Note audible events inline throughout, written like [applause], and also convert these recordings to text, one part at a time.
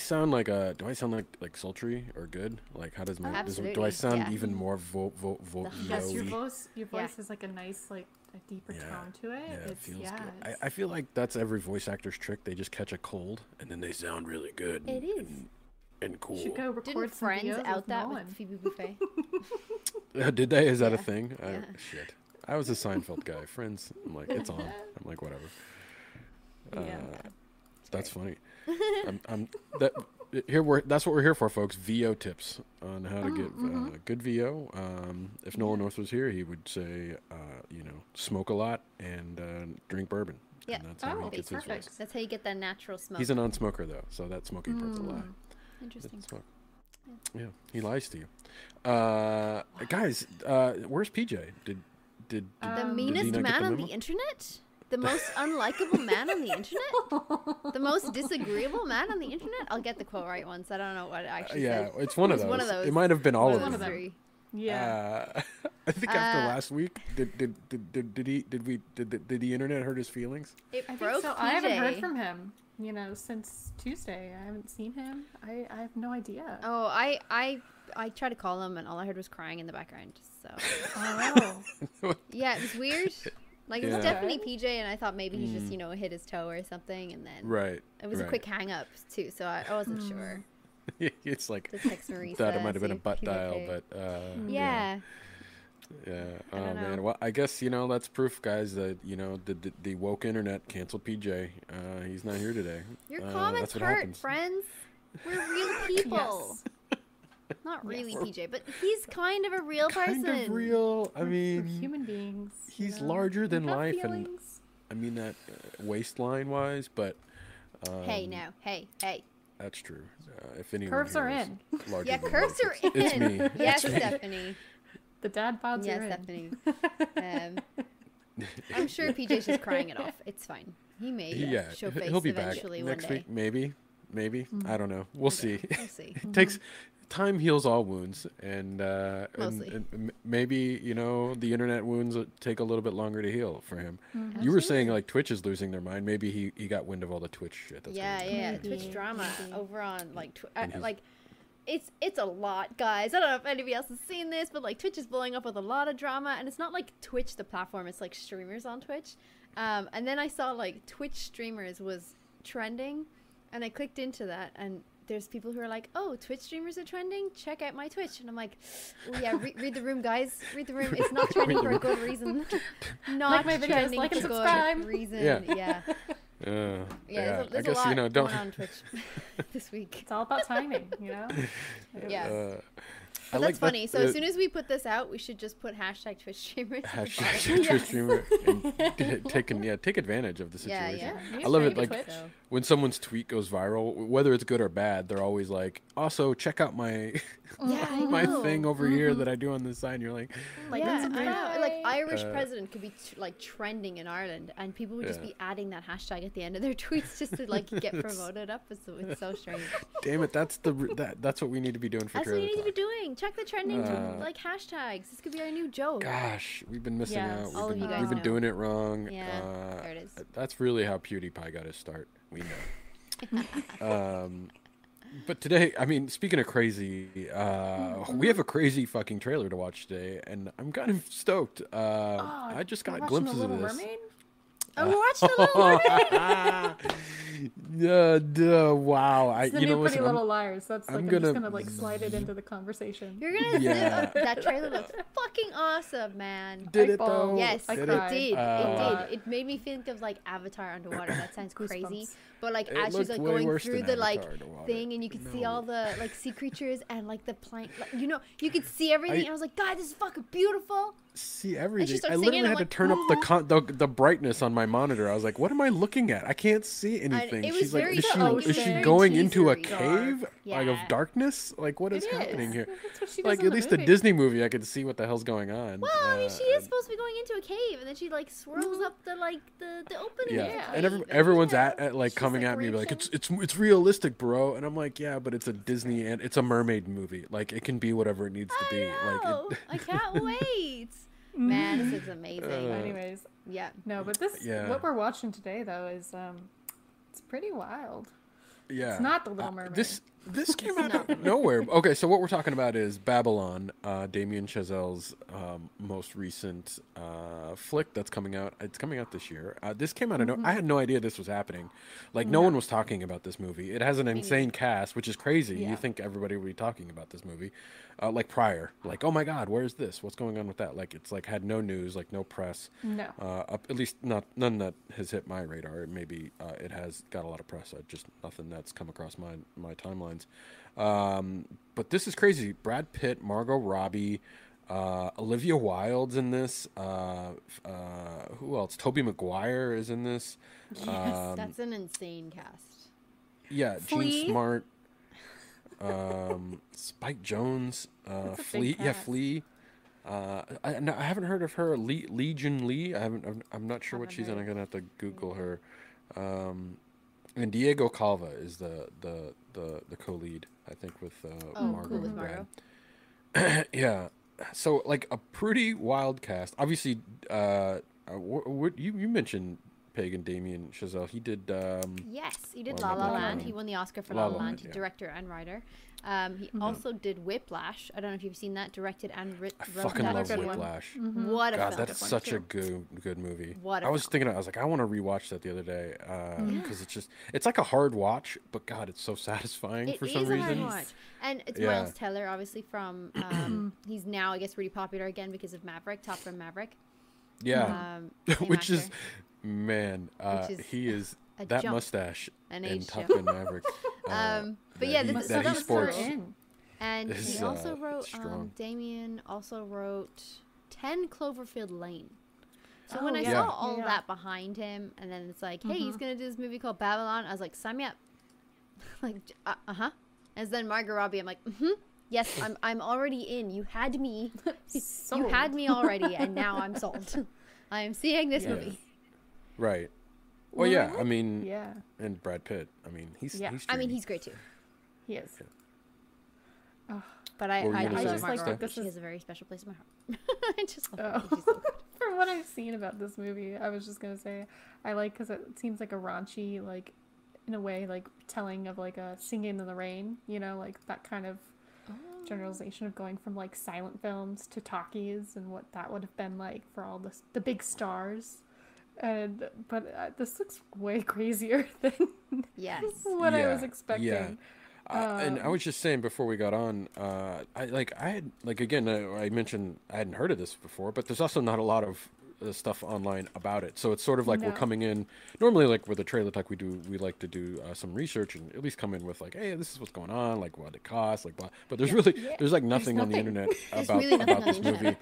Sound like a? Do I sound like like sultry or good? Like how does my? Does, do I sound yeah. even more vo vo vo? The Yes, your VO-y? voice, your Yeah. voice has like a nice, like a deeper Yeah, tone to it. Yeah, it feels yeah, good. it's- I, I feel like that's every voice actor's trick. They just catch a cold and then they sound really good. It is. And, and cool. you should go record Didn't some Friends videos out with that Nolan. with Phoebe Buffay? Uh, [laughs] [laughs] Did they? Is that a thing? I, yeah. Shit. I was a Seinfeld guy. Friends. I'm like, it's on. [laughs] I'm like, whatever. Yeah. Uh, that's funny. I'm, I'm that here we're that's what we're here for, folks. VO tips on how to get uh, good VO. Um, if Nolan North was here, he would say, uh, you know, smoke a lot and uh, drink bourbon. Yeah. and that's how Oh, he gets his perfect. voice. That's how you get that natural smoke. He's a non-smoker though, so that smoking part's a lie. Mm. Interesting. Smoke. Yeah, he lies to you. Uh, guys, uh, where's PJ? Did did, The did he meanest not man the on the internet? The most unlikable man on the internet? The [laughs] most disagreeable man on the internet? I'll get the quote right once. I don't know what it Uh, actually yeah, says. it's one of those. one of those. It might have been all One of of them. them. Three. Yeah. Uh, [laughs] I think after Uh, last week, did did, did did did he did we did, did, did the internet hurt his feelings? It I think broke so. I haven't heard from him. You know, since Tuesday, I haven't seen him. I, I have no idea. Oh, I I I tried to call him and all I heard was crying in the background. So Oh. [laughs] yeah, it was weird. Like it was Yeah. definitely PJ, and I thought maybe he just you know hit his toe or something, and then Right. it was right. a quick hang up too. So I, I wasn't sure. [laughs] it's like The Marisa. [laughs] thought it might have been a butt he's dial, but uh, yeah. yeah. I Oh man. Well, I guess you know that's proof, guys, that you know the the, the woke internet canceled PJ. Uh, he's not here today. Your Uh, comments that's what hurt, happens. friends. We're real [laughs] people. yes. [laughs] Not really Yes. PJ, but he's kind of a real Kind person. of real. I We're- we're mean, human beings. you he's know? larger than have life and- I mean that uh, waistline wise, but um, Hey now, hey, hey. that's true. Uh, if anyone Curves are in. [laughs] Yeah, curves life, are in. it's- It's me. [laughs] Yes, It's me. Stephanie. The dad bods Yes, are in. Yes, Stephanie. Um, I'm sure PJ's just crying it off. It's fine. He may yeah, show he- face he'll be back eventually next one day. week. Maybe, maybe. Mm. I don't know. We'll see. We'll see. it takes time heals all wounds, and, uh, and, and maybe you know the internet wounds uh, take a little bit longer to heal for him. Mm-hmm. You were saying like Twitch is losing their mind. Maybe he, he got wind of all the Twitch shit. That's yeah, going on. yeah. Maybe, Twitch drama maybe. over on like tw- uh, like it's it's a lot, guys. I don't know if anybody else has seen this, but like Twitch is blowing up with a lot of drama, and it's not like Twitch the platform; it's like streamers on Twitch. Um, and then I saw like Twitch streamers was trending, and I clicked into that, and there's people who are like, "Oh, Twitch streamers are trending. Check out my Twitch." And I'm like, "Oh yeah, re- read the room, guys. Read the room. It's not [laughs] trending for a good reason. [laughs] not my videos, trending like and for subscribe. good reason. Yeah. yeah." Uh, [laughs] Yeah, yeah, there's, a, there's I guess a lot you know don't. on Twitch this week. It's all about timing, you know? Yeah. Uh, I But like that's funny. that, so uh, as soon as we put this out, we should just put hashtag Twitch streamers. at the bottom. Hashtag Twitch [laughs] streamer and [laughs] take yeah take advantage of the situation. yeah. You I love it. Like Twitch? When someone's tweet goes viral, whether it's good or bad, they're always like, "Also, check out my [laughs] yeah, I my know. thing over here that I do on this side." You're like, Like, yeah, and I know. Like. Irish Uh, president could be t- like trending in Ireland, and people would just Yeah. be adding that hashtag at the end of their [laughs] tweets just to like get [laughs] promoted up. It's so, it's so strange. "Damn it, that's the that that's what we need to be doing for That's what Trailer you need to be doing. Check the trending Uh, like hashtags. This could be our new joke. Gosh, we've been missing Yes. out. All We've of been, you guys we've been know. doing it wrong. Yeah, Uh, there it is. That's really how PewDiePie got his start. We know. um, but today, I mean, speaking of crazy, uh, we have a crazy fucking trailer to watch today, and I'm kind of stoked. Uh, Oh, I just got watching glimpses the of Little this. Mermaid? Oh, watch the little [laughs] mermaid. [laughs] Uh, duh, wow. I It's the you new know Pretty listen, I'm- Little Liars. That's like I'm I'm, gonna just gonna like slide it [laughs] into the conversation. You're gonna Yeah. that trailer looks fucking awesome, man. Did I it bawled. though? Yes, I it cried. did. Uh, it did. It made me think of like Avatar underwater. That sounds crazy, but like It as she's like going through the like underwater. thing, and you could see all the like sea creatures and like the plant. Like, you know, you could see [laughs] everything. I- and I was like, God, this is fucking beautiful. See everything. I literally had to like, turn up the, con- the the brightness on my monitor. I was like, "What am I looking at? I can't see anything." She's like, "Is she is she going into a cave like of darkness? Like what is It happening here?" [laughs] That's what she does Like at least a movie. Disney movie, I could see what the hell's going on. Well, I mean, she Uh, is supposed to be going into a cave, and then she like swirls up the like the the opening. Yeah, Yeah. and every, everyone's yeah. at, at like She's, coming like, at me like it's it's it's realistic, bro. And I'm like, yeah, but it's a Disney and it's a mermaid movie. Like it can be whatever it needs to be. Like I can't [laughs] wait. Man, this is [laughs] amazing. Uh, Anyways, yeah. no, but this Yeah. what we're watching today though is um, it's pretty wild. yeah, It's not the Little Uh, Mermaid. This this came out of [laughs] nowhere. Okay, so what we're talking about is Babylon, uh, Damien Chazelle's um, most recent uh, flick that's coming out. It's coming out this year. Uh, this came out of no. I had no idea this was happening. Like no one was talking about this movie. It has an insane cast, which is crazy. Yeah. You think everybody would be talking about this movie, uh, like prior. Like oh my god, where's this? What's going on with that? Like it's like had no news, like no press. No. Uh, up, at least not none that has hit my radar. Maybe uh, it has got a lot of press. Uh, just nothing that's come across my my timelines. Um, but this is crazy. Brad Pitt, Margot Robbie, uh, Olivia Wilde's in this. Uh, uh, who else? Tobey Maguire is in this. Um, That's an insane cast. yeah, Flea? Jean Smart. Um, Spike Jonze. Uh, That's a big Flea. Yeah. Flea. Uh, I, no, I haven't heard of her. Le- Li Jun Li. I haven't. I'm, I'm not sure what she's in. I'm gonna have to Google her. Um, and Diego Calva is the the the, the co-lead. I think with uh, Oh, Margot cool, and Brad. [clears throat] Yeah. So like a pretty wild cast. Obviously, uh, uh wh- what you you mentioned Pagan Damien Chazelle. He did. Um, Yes, he did La La La La Land. Land. He won the Oscar for La La La La Land, Land, yeah. director and writer. Um, he also did Whiplash. I don't know if you've seen that. Directed and written. I fucking that love good too. one. Whiplash. What a God, film! that's one such a good good movie. What a I was film. thinking, I was like, I want to rewatch that the other day because it's just it's like a hard watch, but God, it's so [laughs] satisfying It for is some a hard reason. watch. And it's Yeah. Miles Teller, obviously from. Um, [clears throat] he's now, I guess, really popular again because of Maverick, Top Gun Maverick. Yeah, Um, [laughs] same which is actor. Man, uh, is he is [laughs] a that jump. mustache An in age Top show. Gun Maverick. [laughs] uh, Um, but yeah, he, this- that so that was sports. in. And This he also uh, wrote. Um, Damien also wrote Ten Cloverfield Lane. So when Oh, I yeah. saw all Yeah. that behind him, and then it's like, hey, he's Mhm. gonna do this movie called Babylon. I was like, sign me up. [laughs] like, uh huh. As then Margot Robbie, I'm like, mm-hmm. Yes, I'm. I'm already in. You had me. you had me already, and now I'm sold. I am seeing this Yes. movie. Right. Well, Well, yeah. I I mean, Yeah, and Brad Pitt. I mean, he's. Yeah. he's I mean, he's great too. he is. But I, What were you I, gonna I say, love Steph? Margot Steph? Robbie. This She is- has a very special place in my heart. [laughs] I just love Oh. so. [laughs] From what I've seen about this movie, I was just gonna say I like because it seems like a raunchy, like in a way, like telling of like a singing in the rain. You know, like that kind of oh. generalization of going from like silent films to talkies and what that would have been like for all the the big stars. And but uh, this looks way crazier [laughs] than Yes. [laughs] what I was expecting. yeah. Uh, and I Um, was just saying before we got on, uh, I like I had like again I, I mentioned I hadn't heard of this before, but there's also not a lot of uh, stuff online about it. So it's sort of like we're coming in normally like with a trailer talk we do we like to do uh, some research and at least come in with like hey this is what's going on like what it costs like blah. But there's really Yeah. there's like nothing, on the internet [laughs] about really about this movie.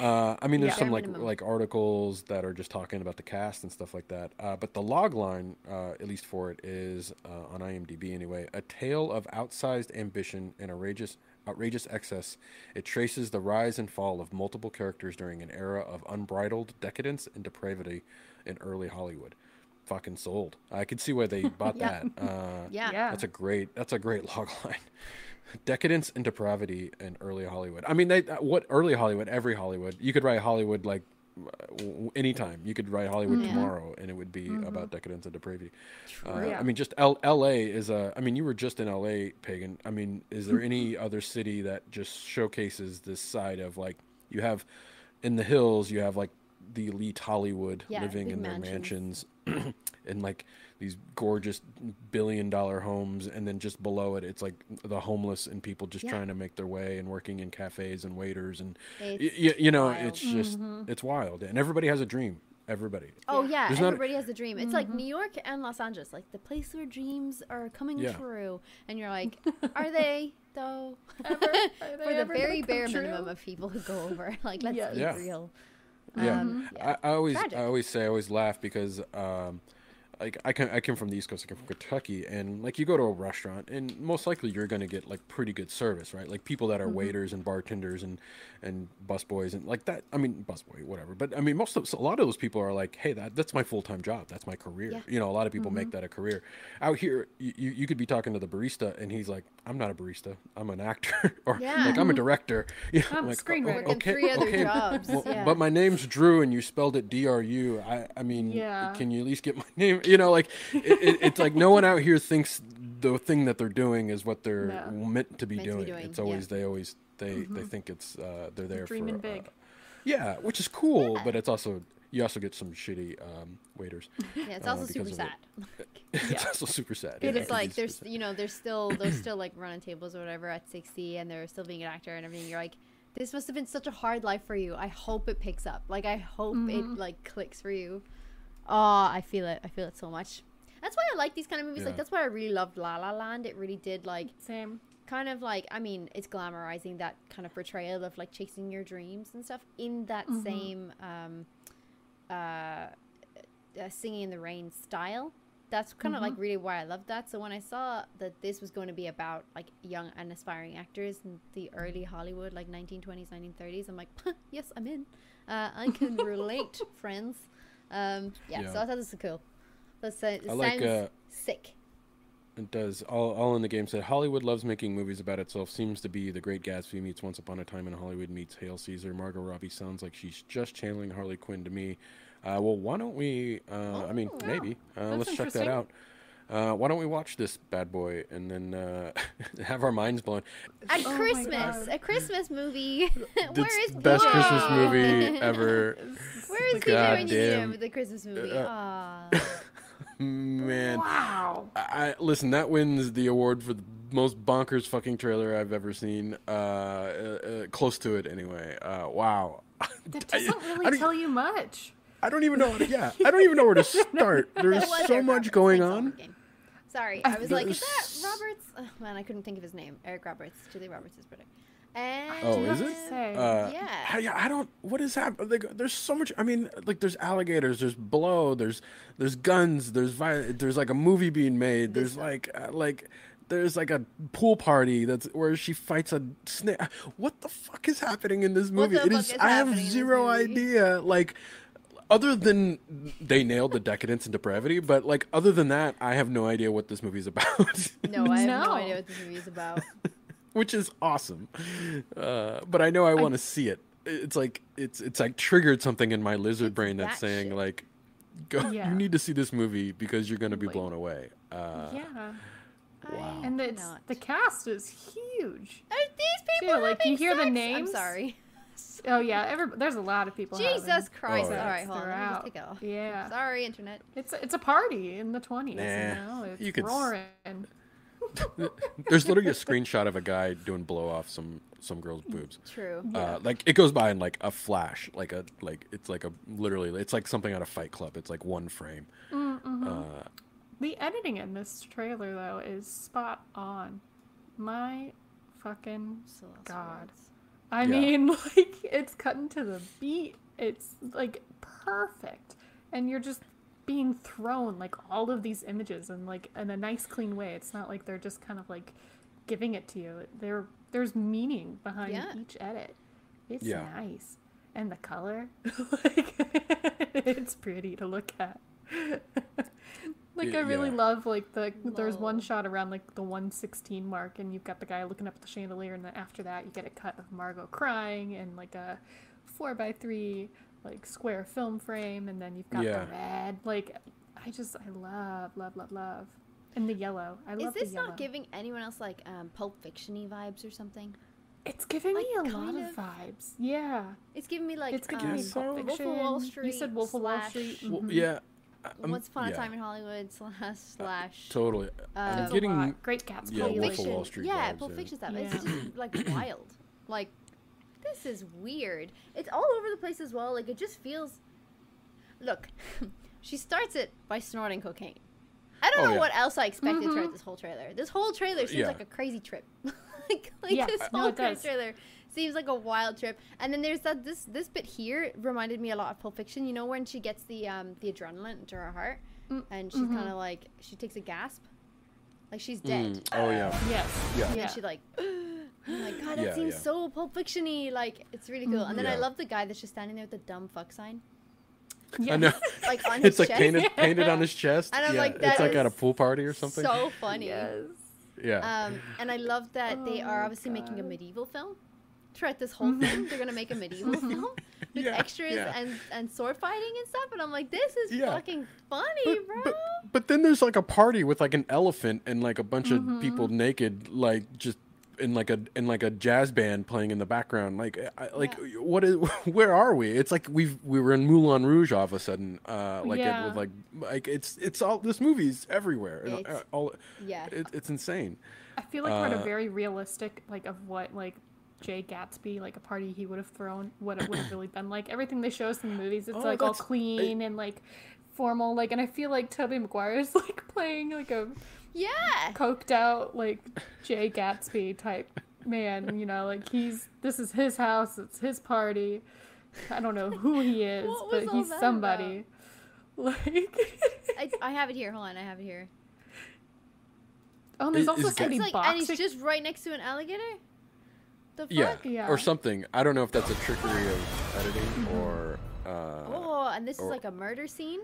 Uh, I mean, there's Yeah. some like minimum. like articles that are just talking about the cast and stuff like that. Uh, but the log line, uh, at least for it, is uh, on IMDb anyway. A tale of outsized ambition and outrageous outrageous excess. It traces the rise and fall of multiple characters during an era of unbridled decadence and depravity in early Hollywood. Fucking sold. I could see why they [laughs] bought Yeah. that. Uh, Yeah. yeah, that's a great. That's a great [laughs] log line. Decadence and depravity in early Hollywood. I mean, they uh, what early Hollywood, every Hollywood. You could write Hollywood like w- w- anytime. You could write Hollywood Yeah. tomorrow, and it would be mm-hmm. about decadence and depravity. Uh, Yeah. I mean, just L- L.A. is a. I mean, you were just in L.A. Pagan. I mean, is there any mm-hmm. other city that just showcases this side of like you have in the hills? You have like the elite Hollywood Yeah, living in their mansions. mansions. [clears throat] in like these gorgeous billion dollar homes, and then just below it, it's like the homeless and people just Yeah. trying to make their way and working in cafes and waiters and y- y- you know, wild. it's just it's wild, and everybody has a dream. Everybody. Oh yeah, There's not- everybody has a dream. It's like New York and Los Angeles, like the place where dreams are coming Yeah. true. And you're like, [laughs] are they though? Ever? Are they [laughs] For the ever very come bare true? minimum of people who go over. [laughs] Like, let's Yes. be Yeah. real. Yeah, Um, yeah. I, I always Tragic. I always say I always laugh because um, like I come I came from the East Coast, I come from Kentucky, and like you go to a restaurant, and most likely you're gonna get like pretty good service, right? Like people that are mm-hmm. waiters and bartenders and and busboys and like that. I mean, busboy, whatever. But I mean, most of a lot of those people are like, hey, that that's my full time job, that's my career. Yeah. You know, a lot of people make mm-hmm. that a career. Out here, you, you you could be talking to the barista, and he's like, I'm not a barista, I'm an actor, [laughs] or Yeah. like I'm a director. [laughs] You know, I'm a like, screenwriter. Working three other okay, jobs, well, yeah. But my name's Drew, and you spelled it D R U. I I mean, Yeah. can you at least get my [laughs] name? You know, like it, it, it's like no one out here thinks the thing that they're doing is what they're No. meant to be Meant to be doing. doing, It's yeah. always they always they they think it's uh, they're there dreaming for big. Uh, yeah, which is cool, Yeah. but it's also you also get some shitty um, waiters. [laughs] Yeah, it's uh, also super because of it. sad. [laughs] [laughs] it's also super sad. It yeah, is 'cause like there's super you know there's still there's [coughs] still like running tables or whatever at 60 and they're still being an actor and everything. You're like, this must have been such a hard life for you. I hope it picks up. Like I hope it like clicks for you. Oh, I feel it. I feel it so much. That's why I like these kind of movies. Yeah. Like that's why I really loved La La Land. It really did like Same. kind of like I mean it's glamorizing that kind of portrayal of like chasing your dreams and stuff in that same um, uh, uh, singing in the rain style. That's kind of like really why I love that. So when I saw that this was going to be about like young and aspiring actors in the early Hollywood, like 1920s, 1930s, I'm like, yes, I'm in. Uh, I can relate, [laughs] friends. Um, yeah, Yeah. so I thought this was cool. That sounds, I like, uh, sick. It does. All, all in the game said Hollywood loves making movies about itself. Seems to be The Great Gatsby meets Once Upon a Time in Hollywood meets Hail Caesar. Margot Robbie sounds like she's just channeling Harley Quinn to me. Uh, well, why don't we? Uh, I mean, Oh, maybe. Uh, let's check that out. Uh, why don't we watch this bad boy and then uh, [laughs] have our minds blown? At Oh Christmas, a Christmas movie. [laughs] Where is the best PJ? Christmas movie [laughs] ever. Where is PJ God when you need him with the Christmas movie? Uh, Man, Wow. I listen. That wins the award for the most bonkers fucking trailer I've ever seen. Uh, uh, uh, close to it, anyway. Uh, wow. That I- doesn't really don't- tell you much. I don't even know. How to, yeah, I don't even know where to start. There's so much going thanks, on. Oliver King. Sorry, I was like, is that Roberts? [laughs] Oh, man, I couldn't think of his name. Eric Roberts, Julia Roberts' brother. And Oh, is it? Uh, Yeah. I, yeah, I don't. What is happening? Like, there's so much. I mean, like, there's alligators, there's blow, there's there's guns, there's vi- there's like a movie being made. There's like uh, like there's like a pool party that's where she fights a snake. What the fuck is happening in this What movie? the It fuck is. is I have happening in this zero idea. Like. Other than they nailed the decadence and depravity, but like other than that, I have no idea what this movie's about. [laughs] no, I have no. No. idea what this movie is about. [laughs] which is awesome. Uh, but I know I want to see it. It's like it's it's like triggered something in my lizard It's brain that's that saying shit. like, go. Yeah. You need to see this movie because you're gonna be Like- blown away. Uh, yeah. Wow. And it's not. the cast is huge. Are these people Yeah, like, you having hear the sex? names? I'm sorry. Oh yeah, every, there's a lot of people. Jesus Christ! Oh, yeah. All right, hold on. Let me just take off. Yeah, Sorry, internet. it's it's a party in the twenties. Nah, you know, it's you could s- [laughs] There's literally a screenshot of a guy doing blow off some some girl's boobs. True. Uh, like it goes by in like a flash, like a like it's like a literally it's like something out of Fight Club. It's like one frame. Uh, The editing in this trailer though is spot on. My fucking God. words. I Yeah. mean, [laughs] like it's cutting to the beat. It's like perfect, and you're just being thrown like all of these images and like in a nice, clean way. It's not like they're just kind of like giving it to you. There, there's meaning behind Yeah. each edit. It's Yeah. nice, and the color, [laughs] like [laughs] it's pretty to look at. Like I really yeah. love like the there's one shot around like the 116 mark and you've got the guy looking up at the chandelier and then after that you get a cut of Margot crying and like a four by three like square film frame and then you've got Yeah. the red like I just I love love love love and the yellow I Is love this the yellow not giving anyone else like um, Pulp Fiction-y vibes or something? it's giving like, me a lot of of- vibes yeah It's giving me like it's giving um, me guess Pulp so. Wolf of Wall Street. you said Wolf of Wall Street well, mhm. yeah, I'm- Once Upon a. Time in Hollywood slash uh, slash. Totally. Uh, I'm getting lot. Great Gatsby. Yeah, Pulp Wolf of Wall Street yeah, vibes, Pulp yeah. Fiction stuff. Yeah. It's just like [clears throat] wild. Like this is weird. It's all over the place as well. Like it just feels. Look, [laughs] she starts it by snorting cocaine. I don't Oh, know yeah. what else I expected throughout mm-hmm. this whole trailer. This whole trailer seems Yeah. like a crazy trip. [laughs] like, like Yeah, this no, whole it does. trailer seems like a wild trip. And then there's that this this bit here reminded me a lot of Pulp Fiction. You know when she gets the um the adrenaline into her heart, Mm, and she's kind of like she takes a gasp, like she's dead. Mm, oh yeah. Yes. Yeah. And Yeah. then she like, [gasps] I'm like, God, that Yeah, seems yeah. so Pulp Fiction-y. Like, it's really cool. And then I love the guy that's just standing there with the dumb fuck sign, yes. I know. [laughs] like on [laughs] his it's like chest. painted painted on his [laughs] chest. And I'm yeah, like, it's that like at a pool party or something. So funny. Yes. yeah. Um, and I love that they Oh are my obviously making a medieval film. Throughout this whole thing, they're gonna make a medieval film [laughs] with Yeah, extras yeah. and and sword fighting and stuff. And I'm like, this is Yeah. fucking funny, but, bro. but but then there's like a party with like an elephant and like a bunch Mm-hmm. of people naked, like just in like a in like a jazz band playing in the background. Like I, like what is [laughs] where are we? It's like we've we were in Moulin Rouge all of a sudden. Uh, like it Yeah. was like like it's it's all this movie's everywhere. It's- uh, all yeah. it, it's insane. I feel like we're at Uh, a very realistic like of what like Jay Gatsby, like a party he would have thrown, what it would have [clears throat] really been like. Everything they show us in the movies, it's Oh, like all that's- clean and like formal. Like, and I feel like Tobey is [laughs] like playing like a yeah. coked out like Jay Gatsby type man. You know, like he's this is his house, it's his party. I don't know who he is, but he's that somebody. [laughs] Like, I, I have it here. Hold on, I have it here. oh, and there's Is- also is Ga- somebody It's like, boxing. and he's just right next to an alligator. The fuck? Yeah, Yeah. or something. I don't know if that's a trickery of editing Mm-hmm. or. Uh, Oh, and this is like a murder scene.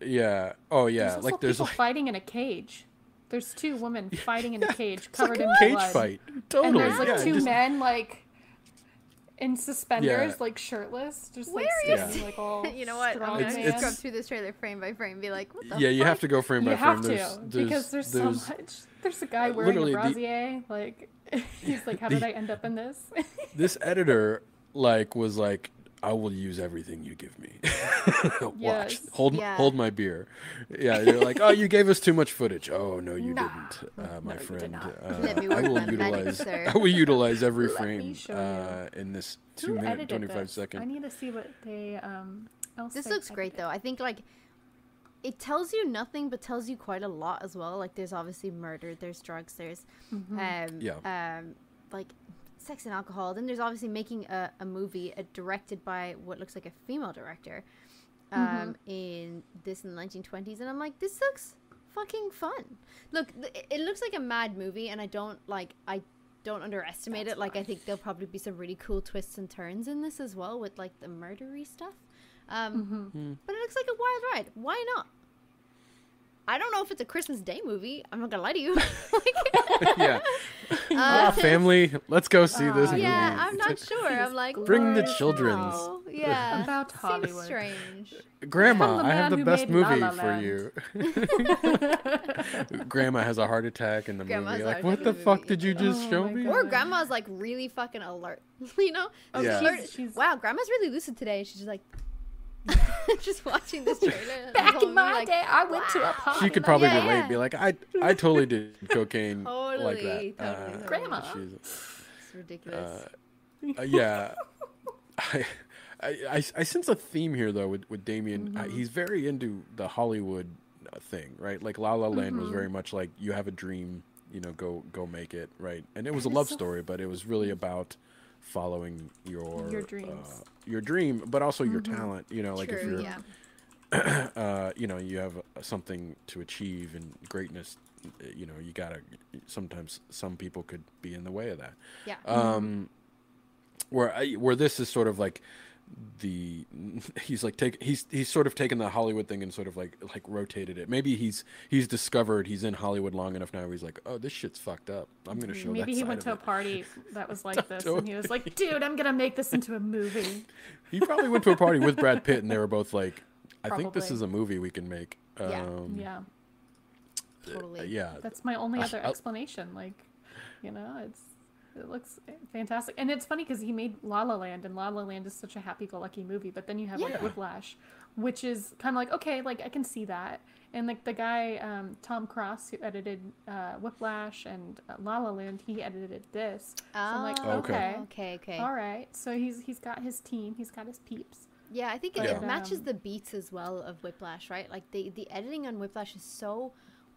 Yeah. Oh yeah. There's like there's people like, fighting in a cage. There's two women [laughs] fighting in a cage like covered a in cage blood. fight. Totally. And there's like yeah, two just- men like in suspenders, Yeah. like shirtless, just Where like are you standing seeing- like all [laughs] you know what? I'm strong gonna It's- man. it's- scrub through this trailer frame by frame, and be like, what the Yeah, you have to go frame You by have frame. to There's, because there's, there's so much. There's a guy uh, wearing a literally the- brassiere. Like [laughs] he's like, how did I end up in this? [laughs] this editor like was like I will use everything you give me. [laughs] Watch. Yes. Hold Yeah. hold my beer. Yeah, you're like, "Oh, you gave us too much footage." Oh, no you Nah. didn't, uh, my No, you did friend. not. Uh, I will utilize sir. [laughs] I will utilize every Let frame uh, in this 2 Who minute edited 25 this? second. I need to see what they um. Else This they looks great though. I think like it tells you nothing, but tells you quite a lot as well. Like there's obviously murder, there's drugs, there's Mm-hmm. um, Yeah. um, like sex and alcohol. Then there's obviously making a, a movie uh, directed by what looks like a female director um, in this in the 1920s, and I'm like, this looks fucking fun. Look, th- it- it looks like a mad movie, and I don't like I don't underestimate That's it. Like I think there'll probably be some really cool twists and turns in this as well with like the murdery stuff. Um, Hmm. But it looks like a wild ride. Why not? I don't know if it's a Christmas Day movie. I'm not gonna lie to you. [laughs] [laughs] like, yeah. uh, ah, family, let's go see this Uh, movie. yeah, I'm not sure. I'm like, Bring the "Oh, children's." no." Yeah, About Hollywood. seems strange. Grandma, I have the best made La movie La for you. [laughs] Grandma has a heart attack in the Grandma's movie. Like, what the in the fuck did you just Oh show me? God. Or grandma's like really fucking alert. you know? Yeah. She's- she's- wow, grandma's really lucid today. She's just like [laughs] just watching this trailer. Back in my like, day, I went to a party. She could like probably Yeah, relate. yeah. Be like, I, I totally did [laughs] cocaine like that. totally, totally. Grandma. she's- It's ridiculous. uh, yeah. [laughs] I, I, I, I sense a theme here though with with Damien. Mm-hmm. Uh, he's very into the Hollywood uh, thing, right? Like La La Land Mm-hmm. was very much like you have a dream, you know, go go make it, right? And it was a love so story, but it was really about following your Your dreams. Mm-hmm. uh, your dream, but also your talent. You know, like if you're yeah. [clears throat] uh, you know, you have uh, something to achieve and greatness, uh, you know, you gotta. Sometimes some people could be in the way of that. Yeah. Um, where I, where this is sort of like the [laughs] he's like take he's he's sort of taken the Hollywood thing and sort of like like rotated it. Maybe he's he's discovered he's in Hollywood long enough now. Where he's like, oh, this shit's fucked up. I'm gonna show Maybe he went to a party [laughs] that was like this, and he was like, "Dude, I'm gonna make this into a movie." [laughs] He probably went to a party with Brad Pitt, and they were both like, I think this is a movie we can make. Yeah. Um, Yeah, Totally. yeah. that's my only other explanation. Like, you know, it's it looks fantastic, and it's funny because he made La La Land, and La La Land is such a happy-go-lucky movie. But then you have Yeah. like Whiplash, which is kind of like okay, like I can see that, and like the guy um, Tom Cross who edited uh, Whiplash and uh, La La Land, he edited this. So I'm like, Oh, Okay. okay, okay. all right. So he's he's got his team, he's got his peeps. Yeah, I think it, Yeah. it matches Um, the beats as well of Whiplash, right? Like the the editing on Whiplash is so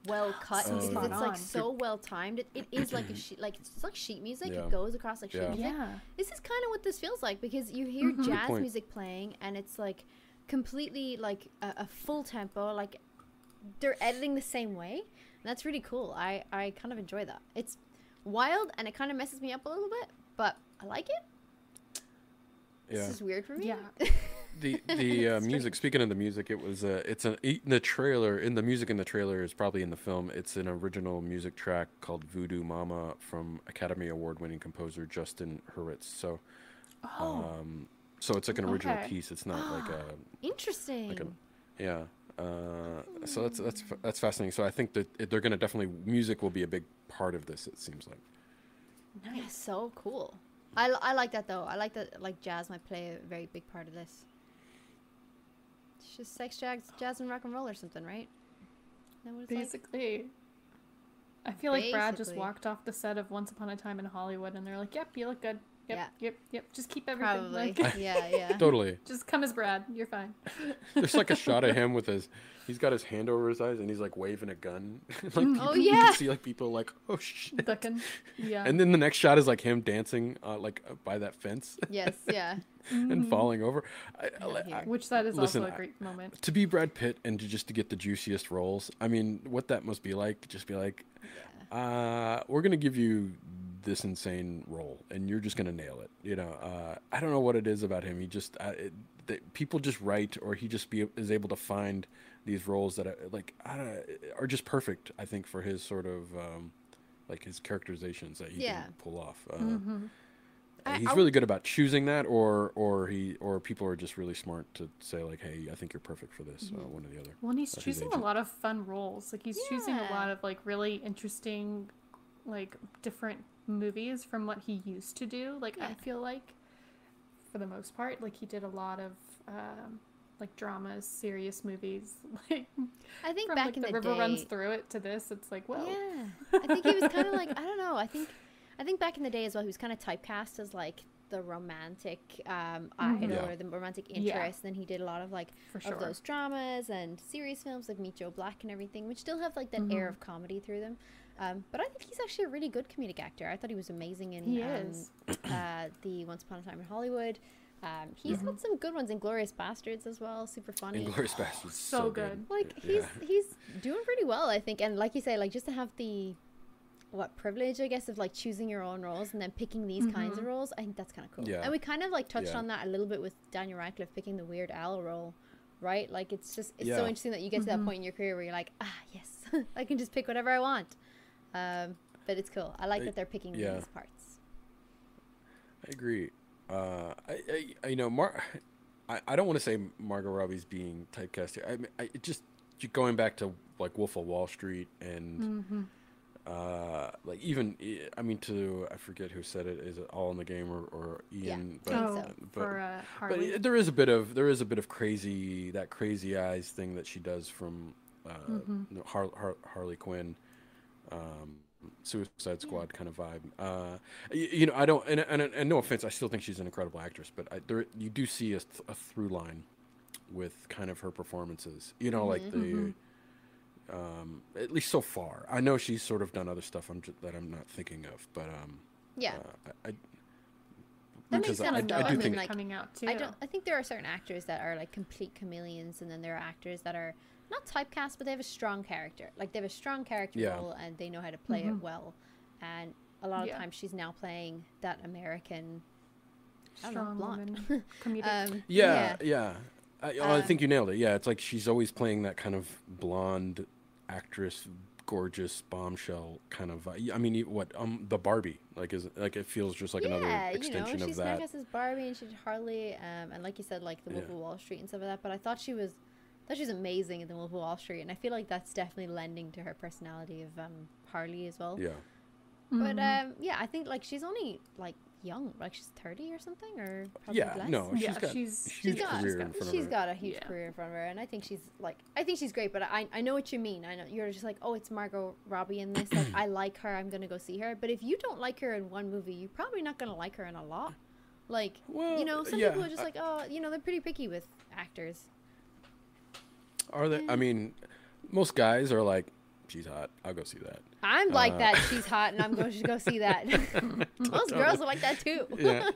well [gasps] cut So because it's like so well timed. It, it is like a sheet, like it's like sheet music. Yeah. It goes across like sheet Yeah. music. Yeah. This is kind of what this feels like because you hear Mhm. Jazz music playing and it's like completely like a, a full tempo. Like they're editing the same way. And that's really cool. I I kind of enjoy that. It's wild and it kind of messes me up a little bit, but I like it. Yeah. This is weird for me. Yeah. [laughs] the the uh, music. Speaking of the music, it was uh, it's an in the trailer. In the music in the trailer is probably in the film. It's an original music track called "Voodoo Mama" from Academy Award winning composer Justin Hurwitz. So, Oh, um, so it's like an original Okay. piece. It's not like a [gasps] Interesting. like a yeah. Uh, so that's that's that's fascinating. So I think that it, they're going to definitely music will be a big part of this. It seems like. Yeah, so cool. I, I like that though. I like that like jazz might play a very big part of this. It's just sex, jazz, jazz and rock and roll or something, right? Isn't that what it's like? basically. I feel like Brad just walked off the set of Once Upon a Time in Hollywood, and they're like, "Yep, you look good. Yep, Yeah. yep, yep. Just keep everything. Probably. Like, [laughs] yeah, yeah. [laughs] Totally. just come as Brad. You're fine." [laughs] There's like a shot of him with his, he's got his hand over his eyes and he's like waving a gun. like Mm. people, Oh, you yeah. can see like people like oh shit. Ducking. Yeah. And then the next shot is like him dancing uh, like uh, by that fence yes, yeah. and falling over. I, I, I- Which that is Listen, also a great moment. to be Brad Pitt and to just to get the juiciest roles. I mean, what that must be like. Just be like, uh, we're gonna give you this insane role, and you're just gonna nail it. You know, uh, I don't know what it is about him. He just uh, it, that people just write, or he just be is able to find these roles that are like I don't are just perfect. I think for his sort of um, like his characterizations that he Yeah. can pull off. Uh, Mhm. I- he's I- really good about choosing that, or or he or people are just really smart to say like, hey, I think you're perfect for this. Uh, one or the other. Well, and he's That's choosing a lot of fun roles. Like he's choosing a lot of like really interesting, like different movies from what he used to do. Like I feel like, for the most part, like he did a lot of um, like dramas, serious movies. [laughs] Like I think from back like in the, the, river day, runs through it to this, it's like well, Yeah, [laughs] I think he was kind of like I don't know. I think I think back in the day as well, he was kind of typecast as like the romantic um, idol Yeah. or the romantic Yeah. And Then he did a lot of like for sure. of those dramas and serious films like Meet Joe Black and everything, which still have like that air Mhm. of comedy through them. Um, but I think he's actually a really good comedic actor. I thought he was amazing in He um, is. [clears throat] uh, the Once Upon a Time in Hollywood. Um, he's Mm-hmm. got some good ones. Inglourious Basterds as well, super funny. Inglourious Basterds. So So, good. like Yeah. he's he's doing pretty well, I think. And like you say, like just to have the what privilege, I guess, of like choosing your own roles and then picking these kinds of roles, I think that's kind of cool. Yeah. And we kind of like touched Yeah. on that a little bit with Daniel Radcliffe picking the Weird Al role, right? Like it's just it's so interesting that you get to that point in your career where you're like, ah, yes, [laughs] I can just pick whatever I want. Um, but it's cool. I like I- that they're picking yeah. these parts. I agree. Uh, I, I, you know, Mar- I, I don't want to say Margot Robbie's being typecast here. I, mean, I it just going back to like Wolf of Wall Street and Mm-hmm. uh, like even I mean to I forget who said it. Is it All in the Game or, or Ian? I think oh, so. but, for uh, but there is a bit of there is a bit of crazy that crazy eyes thing that she does from uh, Mhm. Har- Har- Harley Quinn, um, Suicide Squad kind of vibe. Uh, you, you know, I don't and, and and no offense, I still think she's an incredible actress, but I, there you do see a, th- a through line with kind of her performances. You know, like the. Mhm. Um, at least so far, I know she's sort of done other stuff I'm just, that I'm not thinking of, but um, Yeah. uh, I, I That makes sense, I, though. I I do mean, think like, coming out too. I don't. I think there are certain actors that are like complete chameleons, and then there are actors that are not typecast, but they have a strong character. Like they have a strong character Yeah. role, and they know how to play it Mhm. well. And a lot of Yeah. times, she's now playing that American. I don't know, strong blonde. woman, [laughs] comedic. Um, Yeah, yeah. I, oh, I think you nailed it. Yeah, it's like she's always playing that kind of blonde actress, gorgeous bombshell kind of. I mean, what? Um, the Barbie, like is like it feels just like yeah, another you know, extension she's of that. typecast as Barbie, and she did Harley, um, and like you said, like the Wolf Yeah. of Wall Street and stuff like that. But I thought she was, I she's amazing in the Wolf of Wall Street, and I feel like that's definitely lending to her personality of um, Harley as well. Yeah, But um, yeah, I think like she's only like young, like she's thirty or something, or probably Yeah, less. no, Yeah, she's got she's- a she's huge got- career she's in front she's of her. got a huge Yeah. career in front of her, and I think she's like, I think she's great. But I, I know what you mean. I know you're just like, oh, it's Margot Robbie in this. Like, [clears throat] I like her. I'm gonna go see her. But if you don't like her in one movie, you're probably not gonna like her in a lot. Like, Well, you know, some yeah, people are just I- like, oh, you know, they're pretty picky with actors. Are they? I mean, most guys are like, she's hot. I'll go see that. I'm like Uh, that. She's hot, and I'm going to go see that. [laughs] Most girls are like that too. Yeah,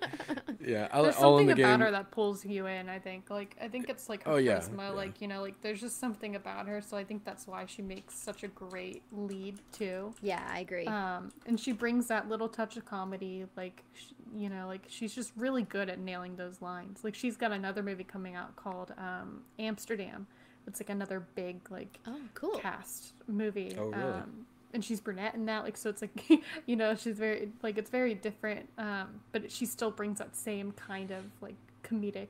yeah. [laughs] I'll, There's all in something the about game. her that pulls you in. I think, like, I think it's like her Oh, yeah, charisma. yeah. Like, you know, like there's just something about her. So I think that's why she makes such a great lead too. Yeah, I agree. Um, and she brings that little touch of comedy. Like, sh- you know, like she's just really good at nailing those lines. Like, she's got another movie coming out called um, Amsterdam. It's like another big like oh, cool. cast movie. Oh, really? Um, and she's brunette in that, like so it's like [laughs] you know she's very like it's very different, um, but she still brings that same kind of like comedic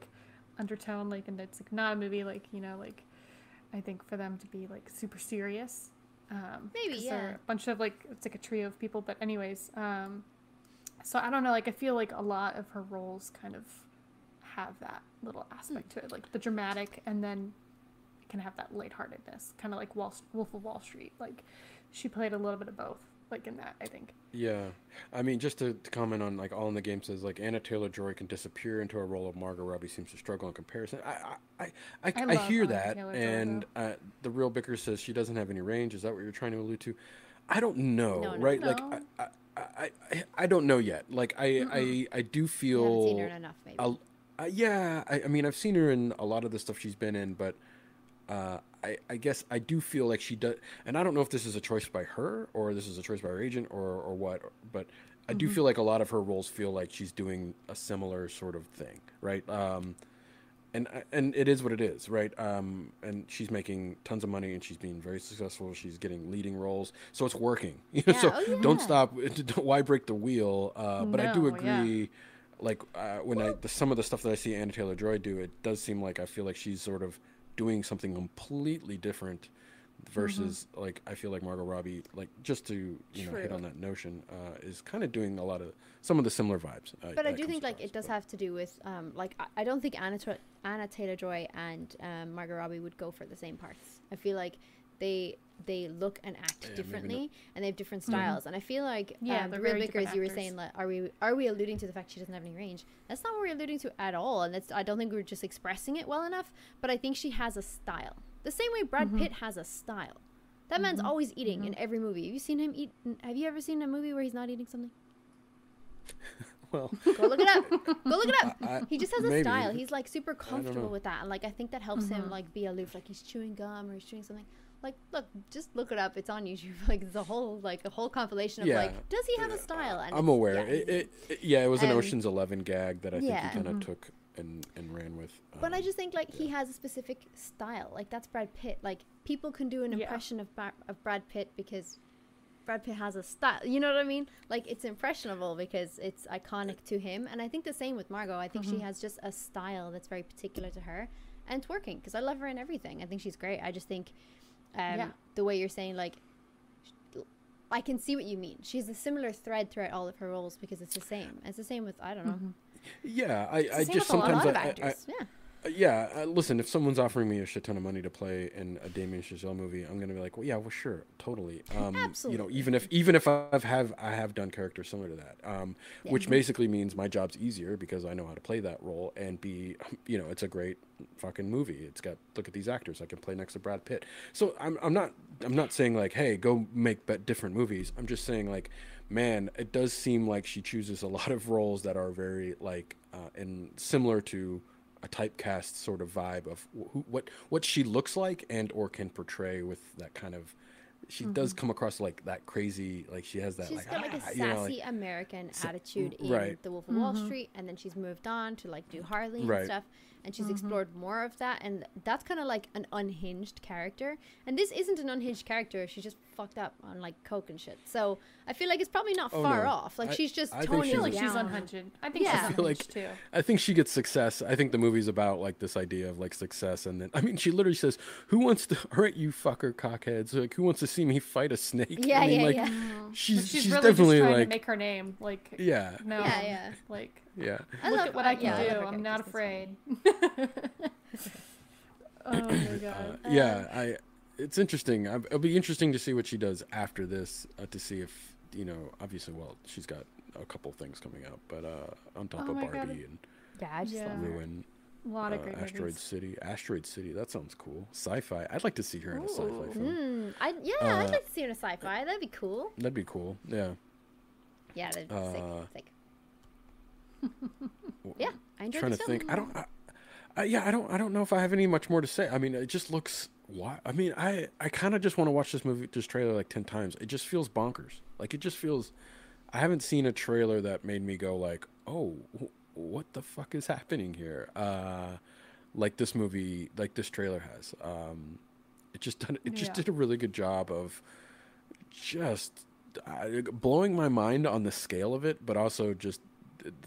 undertone, like and it's like not a movie like you know like I think for them to be like super serious. Um, Maybe, 'cause they're yeah. a bunch of like it's like a trio of people, but anyways, um, so I don't know, like I feel like a lot of her roles kind of have that little aspect to it, like the dramatic, and then it can have that lightheartedness, kind of like Wall, Wolf of Wall Street. Like she played a little bit of both, like in that, I think. Yeah, I mean, just to, to comment on like all in the game says like Anna Taylor Joy can disappear into a role of Margot Robbie seems to struggle in comparison. I I I, I, I I, hear Anna that, Taylor-Joy, and uh, the real Bicker says she doesn't have any range. Is that what you're trying to allude to? I don't know, No, no. right? Like No. I, I, I, I, I don't know yet. Like I I, I do You feel haven't seen her enough, maybe. a- uh, yeah, I, I mean, I've seen her in a lot of the stuff she's been in, but uh, I, I guess I do feel like she does, and I don't know if this is a choice by her or this is a choice by her agent or, or what, but I do feel like a lot of her roles feel like she's doing a similar sort of thing, right? Um, and and it is what it is, right? Um, and she's making tons of money and she's being very successful. She's getting leading roles, so it's working. [laughs] You know, Yeah, so oh, don't stop. [laughs] Why break the wheel? Uh, but I do No, yeah. agree like uh, when I the, some of the stuff that I see Anna Taylor Joy do, it does seem like I feel like she's sort of doing something completely different versus like I feel like Margot Robbie, like just to you know hit on that notion, uh, is kind of doing a lot of some of the similar vibes. Uh, but I do think like it does but- have to do with um like I, I don't think Anna Anna Taylor Joy and um, Margot Robbie would go for the same parts. I feel like they they look and act Yeah, maybe differently and they have different styles. And I feel like Yeah, um, the real very Vickers, you were saying like are we are we alluding to the fact she doesn't have any range? That's not what we're alluding to at all. And that's I don't think we're just expressing it well enough. But I think she has a style. The same way Brad Pitt has a style. That man's always eating in every movie. Have you seen him eat? Have you ever seen a movie where he's not eating something? [laughs] well, Go look it up. Go look it up. [laughs] I- he just has a maybe. style. He's like super comfortable with that, and like I think that helps him like be aloof. Like he's chewing gum or he's chewing something. Like look, just look it up. It's on YouTube. [laughs] Like it's a whole like a whole compilation of Yeah. like, does he have a style? And I'm aware. yeah, it, it, it- yeah, it was an Um, Ocean's Eleven gag that I think he kind of took and, and ran with. But I um, just think like he has a specific style. Like that's Brad Pitt. Like people can do an Yeah. impression of Ba- of Brad Pitt because Brad Pitt has a style. You know what I mean? Like it's impressionable because it's iconic to him. And I think the same with Margot. I think she has just a style that's very particular to her, and it's working because I love her in everything. I think she's great. I just think um, Yeah. the way you're saying like. I can see what you mean. She has a similar thread throughout all of her roles because it's the same. It's the same with I don't know. yeah, I, It's the I same just with a lot sometimes of I, I, actors. yeah. Uh, Yeah, uh, listen. If someone's offering me a shit ton of money to play in a Damien Chazelle movie, I'm gonna be like, well, yeah, well, sure, totally. Um, You know, even if even if I've have I have done characters similar to that, um, which basically means my job's easier because I know how to play that role and be, [laughs] you know, it's a great fucking movie. It's got look at these actors. I can play next to Brad Pitt. So I'm I'm not I'm not saying like, hey, go make different movies. I'm just saying like, man, it does seem like she chooses a lot of roles that are very like uh, and similar to a typecast sort of vibe of who, what what she looks like and or can portray with that kind of. She does come across like that crazy, like she has that She's like, got like a "Ah," sassy you know, like- American attitude in right. The Wolf of Wall Street, and then she's moved on to like do Harley Right. and stuff. And she's mm-hmm. explored more of that, and that's kind of like an unhinged character. And this isn't an unhinged character; she's just fucked up on like coke and shit. So I feel like it's probably not Oh, far no. off. Like I- she's just I think toning she's I feel like a- she's unhinged. I think Yeah. she's I unhinged like- too. I think she gets success. I think the movie's about like this idea of like success, and then I mean, she literally says, "Who wants to? [laughs] All right, you fucker cockheads! Like, who wants to see me fight a snake?" Yeah, I mean, yeah, like, yeah. Mm. She's, she's, she's, really definitely just trying like, to make her name. Like, yeah, no, Yeah, yeah. like yeah. I look love at what I can yeah, do. her I'm not afraid. [laughs] [clears throat] oh my god. Uh, yeah, I. It's interesting. I- It'll be interesting to see what she does after this. Uh, to see if you know, obviously, well, she's got a couple things coming out, but uh, on top Oh of Barbie God. and Yeah, I just Yeah. love. Ruin, a lot uh, of great Asteroid movies. City, Asteroid City. That sounds cool. Sci-fi. I'd like to see her in a sci-fi Ooh. film. Mm, I yeah, Uh, I'd like to see her in a sci-fi. That'd be cool. That'd be cool. Yeah. Yeah, that'd be Uh, sick. Sick. Yeah, I enjoyed trying the to film. think. I don't. I, I, yeah, I don't. I don't know if I have any much more to say. I mean, it just looks. Why? I mean, I. I kind of just want to watch this movie, this trailer, like ten times. It just feels bonkers. Like it just feels. I haven't seen a trailer that made me go like, "Oh, wh- what the fuck is happening here?" Uh, like this movie, like this trailer has. Um, it just done. It just Yeah. did a really good job of just uh, blowing my mind on the scale of it, but also just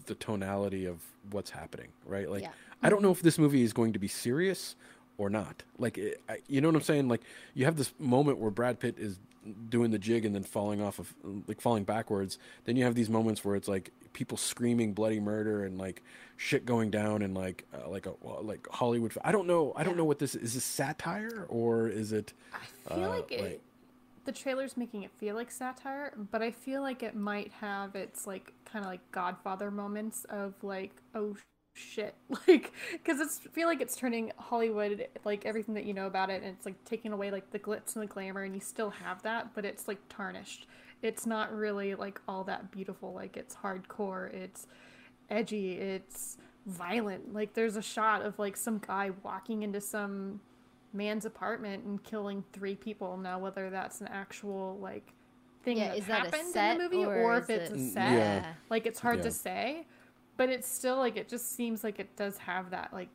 the, tonality of what's happening. Right? Like, Yeah. I don't know if this movie is going to be serious or not. Like, it, I, you know what I'm saying? Like, you have this moment where Brad Pitt is doing the jig and then falling off of, like, falling backwards. Then you have these moments where it's like people screaming bloody murder and like shit going down and like, uh, like a like Hollywood. I don't know. I don't know what this is. Is this satire or is it? I feel uh, like it, like- the trailer's making it feel like satire, but I feel like it might have its like kind of like Godfather moments of like oh shit, [laughs] like because it's feel like it's turning Hollywood like everything that you know about it, and it's like taking away like the glitz and the glamour, and you still have that, but it's like tarnished. It's not really like all that beautiful. Like it's hardcore. It's edgy. It's violent. Like there's a shot of like some guy walking into some man's apartment and killing three people. Now, whether that's an actual like thing Yeah, that is that a happened set in the movie or or, if it's it- a set, yeah. like it's hard Yeah. to say. But it's still like it just seems like it does have that like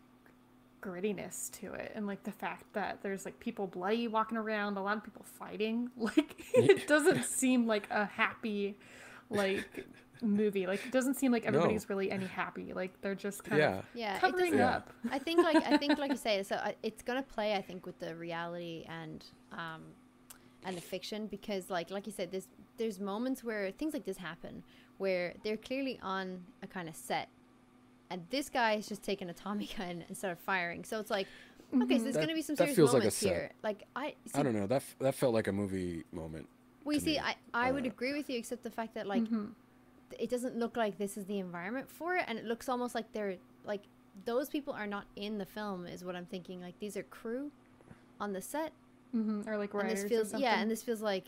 grittiness to it and like the fact that there's like people bloody walking around a lot of people fighting [laughs] like it doesn't seem like a happy like movie like it doesn't seem like everybody's really any happy like they're just kind Yeah. of Yeah, it covering doesn't- Yeah. up I think like I think like you say, so it's gonna play. I think with the reality and um, and the fiction because like like you said, there's there's moments where things like this happen where they're clearly on a kind of set, and this guy is just taking a Tommy [laughs] gun and started firing. So it's like, okay, so there's That- gonna be some that serious feels like a moments set. here. Like I, see, I don't know. That f- that felt like a movie moment. well, you see, me. I I would Uh, agree with you, except the fact that like th- it doesn't look like this is the environment for it, and it looks almost like they're like those people are not in the film, is what I'm thinking. Like these are crew on the set, hmm or like and writers this or feels yeah, and this feels like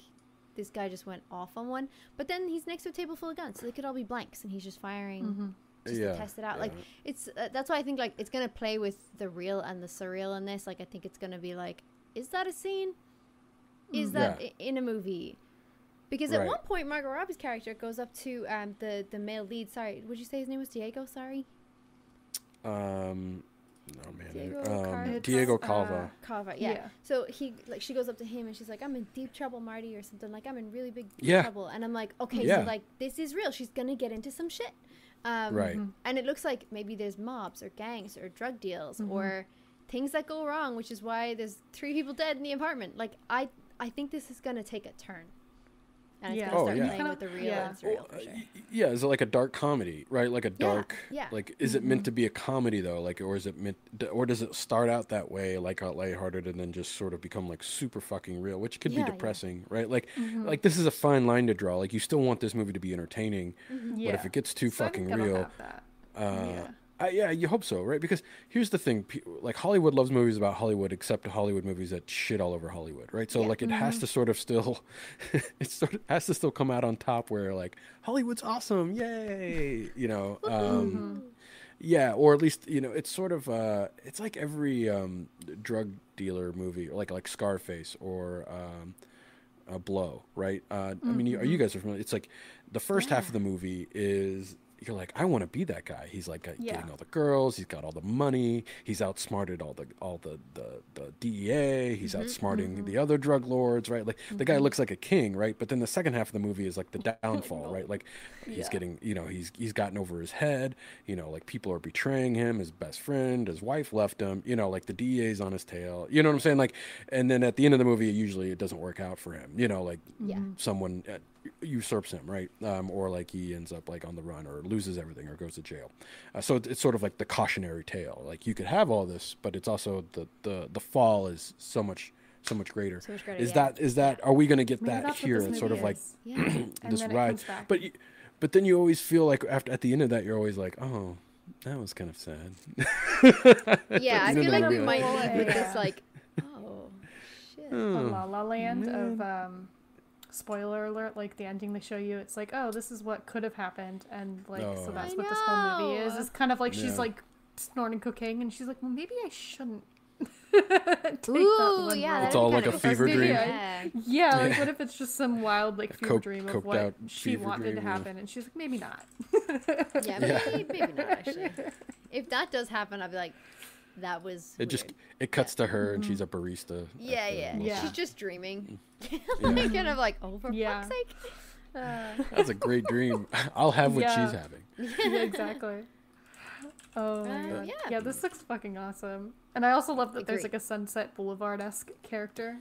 this guy just went off on one. But then he's next to a table full of guns, so they could all be blanks, and he's just firing. Just Yeah, to test it out, like it's uh, that's why I think like it's gonna play with the real and the surreal in this. Like I think it's gonna be like, is that a scene? Is that Yeah. i- in a movie? Because at Right. one point, Margot Robbie's character goes up to um, the the male lead. Sorry, would you say his name was Diego? Sorry, Um, oh man, Diego um, Car- Diego It's, Calva. uh, Carva. Yeah. Yeah. So he like she goes up to him and she's like, "I'm in deep trouble, Marty," or something like, "I'm in really big Yeah. trouble." And I'm like, "Okay, Yeah. so like this is real. She's gonna get into some shit." Um, Right. And it looks like maybe there's mobs or gangs or drug deals Mm-hmm. or things that go wrong, which is why there's three people dead in the apartment. Like I, I think this is gonna take a turn, and it's Yeah. gonna Oh, yeah. playing with the real yeah. and surreal Well, for sure. yeah, is it like a dark comedy, right? Like a dark, yeah. like is it meant to be a comedy though? Like, or is it meant, or does it start out that way, like uh, lighthearted, and then just sort of become like super fucking real, which could Yeah, be yeah. depressing, right? Like, like this is a fine line to draw. Like, you still want this movie to be entertaining, yeah. but if it gets too So I fucking think real, have that. uh, Yeah. I, yeah, you hope so, right? Because here's the thing: like Hollywood loves movies about Hollywood, except Hollywood movies that shit all over Hollywood, right? So Yeah. like it has to sort of still, [laughs] it sort of has to still come out on top, where like Hollywood's awesome, yay, you know. Um, yeah, or at least you know it's sort of uh, it's like every um, drug dealer movie, or like like Scarface or. Um, a blow, right? Uh, I mean, you, you guys are familiar. It's like the first half of the movie is you're like, I want to be that guy. He's like uh, Yeah. getting all the girls. He's got all the money. He's outsmarted all the all the the, the DEA. He's Mm-hmm. outsmarting the other drug lords, right? Like the guy looks like a king, right? But then the second half of the movie is like the [laughs] downfall, right? Like he's Yeah. getting, you know, he's he's gotten over his head. You know, like people are betraying him. His best friend, his wife left him. You know, like the DEA's on his tail. You know what I'm saying? Like, and then at the end of the movie, usually it doesn't work out for him. You know, like Yeah. someone uh, usurps him, right? Um, or like he ends up like on the run or loses everything or goes to jail. Uh, so it's sort of like the cautionary tale. Like you could have all this, but it's also the the the fall is so much so much greater. So much greater, is yeah. that is that are we going to get Maybe that here? It's sort of movie like. [clears throat] Yeah. This ride. But you, but then you always feel like after at the end of that you're always like, "Oh, that was kind of sad." [laughs] yeah, I feel like we might like- leave with this like, oh shit. a Hmm. La La Land of um, spoiler alert. Like the ending they show you, it's like, oh, this is what could have happened, and like Oh. so that's I what this whole movie is. It's kind of like Yeah. she's like snorting cocaine, and she's like, well, maybe I shouldn't. [laughs] take that Ooh, one yeah. It's all like a fever dream. Yeah. Yeah, like what if it's just some wild like fever coke- dream of what she wanted dream, to yeah. happen, and she's like, maybe not. Yeah, Yeah. maybe, maybe not actually. [laughs] If that does happen, I'd be like, that was. It just it cuts to her and she's a barista. Yeah, yeah, Yeah. She's just dreaming. [laughs] Yeah. like, kind of like, oh, for Yeah. fuck's sake. [laughs] Uh, That's a great dream. [laughs] I'll have what Yeah. she's having. yeah, exactly. Oh my Uh, god. yeah. Yeah. this looks fucking awesome. And I also love that there's like a Sunset Boulevard esque character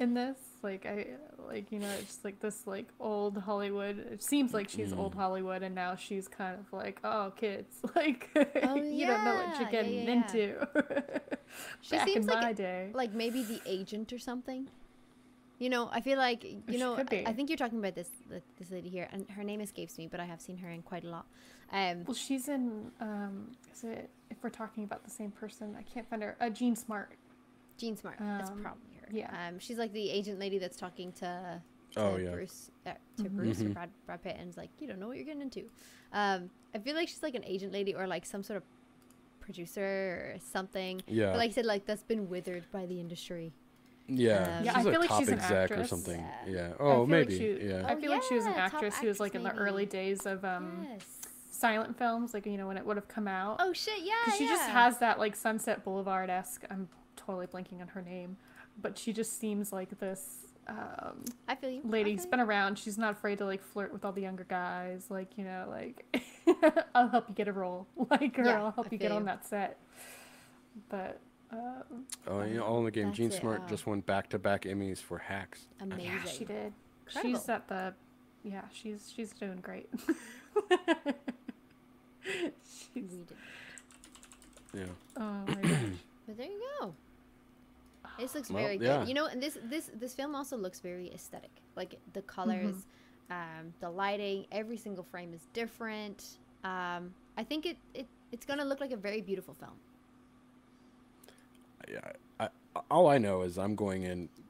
in this. Like I like you know, it's just like this like old Hollywood it seems like she's old Mm. Hollywood and now she's kind of like, Oh kids, [laughs] like Oh, [laughs] you don't know what yeah, you're getting yeah, yeah. into. [laughs] She Back seems in like my a- day. like maybe the agent or something. You know, I feel like you She know. I, I think you're talking about this this lady here, and her name escapes me, but I have seen her in quite a lot. Um, Well she's in um is it if we're talking about the same person, I can't find her. Uh Jean Smart. Jean Smart. that's Um, probably her. Yeah. Um, she's like the agent lady that's talking to. to Oh, yeah. Bruce, uh, to Mhm. Bruce or Mhm. Brad, Brad Pitt, and is like, you don't know what you're getting into. Um, I feel like she's like an agent lady or like some sort of producer or something. Yeah. But like I said, like that's been withered by the industry. yeah. Um, Yeah, she's I a feel like top she's an exec or something. Yeah. Yeah. Oh, feel like maybe. she- yeah. I Oh, feel like she was an yeah, actress who was like in the actress, early days of um yes. silent films, like you know when it would have come out. Oh shit! Yeah. 'Cause she yeah. just has that like Sunset Boulevard esque. I'm totally blanking on her name, but she just seems like this um, I feel you. Lady feel who's you. been around. She's not afraid to like flirt with all the younger guys. Like you know, like [laughs] I'll help you get a role. [laughs] Like girl, Yeah, I'll help I you get feel on that set. But um, Oh, you know, all in the game. That's Jean it, Smart oh. just won back-to-back Emmys for Hacks. Amazing. yeah, she did. Incredible. She's at the yeah. She's she's doing great. she's, [laughs] We did. Yeah. oh my gosh. But there you go. This looks Well, very yeah. good. You know, and this this this film also looks very aesthetic. Like the colors, um, the lighting, every single frame is different. Um, I think it, it it's gonna look like a very beautiful film. yeah, I, all I know is I'm going in f-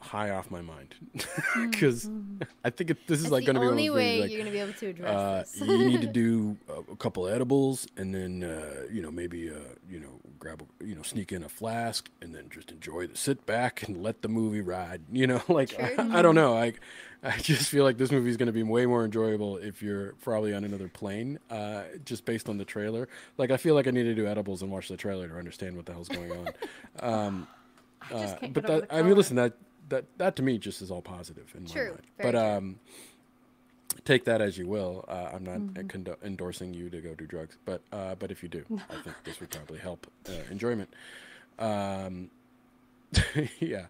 high off my mind [laughs] because I think it, this is like going to be of only way like, you're gonna be able to address uh, this. you need to [laughs] do a, a couple edibles and then uh, you know maybe uh, you know grab a, you know sneak in a flask and then just enjoy the sit back and let the movie ride. [laughs] You know, like I, I don't know, I I just feel like this movie is going to be way more enjoyable if you're probably on another plane, uh, just based on the trailer. Like I feel like I need to do edibles and watch the trailer to understand what the hell's going on. Um, I uh, but that the I mean, listen, that that that to me just is all positive in my mind. But true. um, take that as you will. Uh, I'm not Mm-hmm. condo- endorsing you to go do drugs, but uh, but if you do, I think this would probably help uh, enjoyment. Um, [laughs] yeah.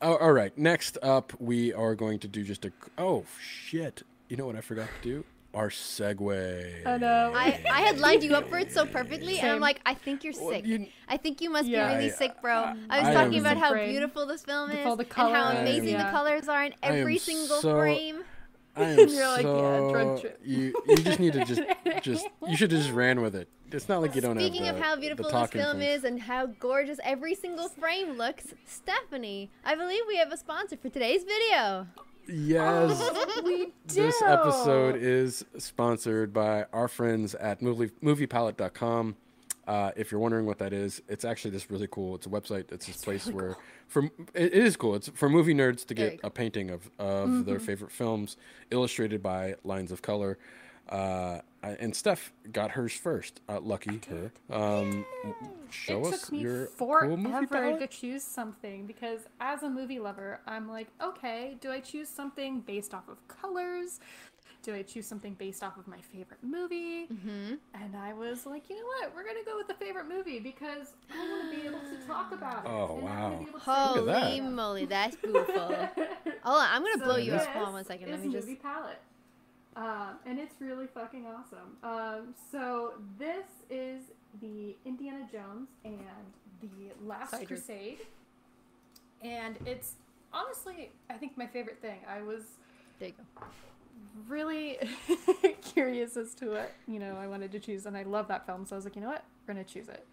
Oh, all right. Next up, we are going to do just a. Oh shit! You know what I forgot to do? Our segue. I know. I, I had lined you up for it so perfectly, and I'm like, I think you're Well, sick. you- I think you must Yeah. be really I- sick, bro. I, was I talking about how Brain. beautiful this film is, all the and how colors, amazing yeah. the colors are in every single so- frame. I [laughs] am You're like, yeah, so. drug trip. You you just need to just [laughs] just you should have just ran with it. It's not like you don't have Speaking have of how beautiful this film points. is and how gorgeous every single frame looks, Stephanie, I believe we have a sponsor for today's video. Yes. we do. This episode is sponsored by our friends at movie, moviepalette.com. Uh, if you're wondering what that is, it's actually this really cool. It's a website. It's this place where, for it, it is cool. It's for movie nerds to get cool. a painting of of their favorite films, illustrated by lines of color. Uh, I, and Steph got hers first. Uh, lucky her. Um, show it us took me your forever cool movie to choose something because as a movie lover, I'm like, okay, do I choose something based off of colors? Do I choose something based off of my favorite movie? Mm-hmm. And I was like, you know what? We're gonna go with the favorite movie because I want to be able to talk about it. Oh, and I wanna wow. be able to say, Look at Holy that. moly, that's beautiful. Hold [laughs] on, I'm gonna So blow you a up. Hold one second. Let me just. movie palette, um, and it's really fucking awesome. Um, so this is the Indiana Jones and the Last Drew. Crusade, and it's honestly, I think my favorite thing. I was There you go. really [laughs] curious as to what you know I wanted to choose, and I love that film, so I was like, you know what, we're gonna choose it,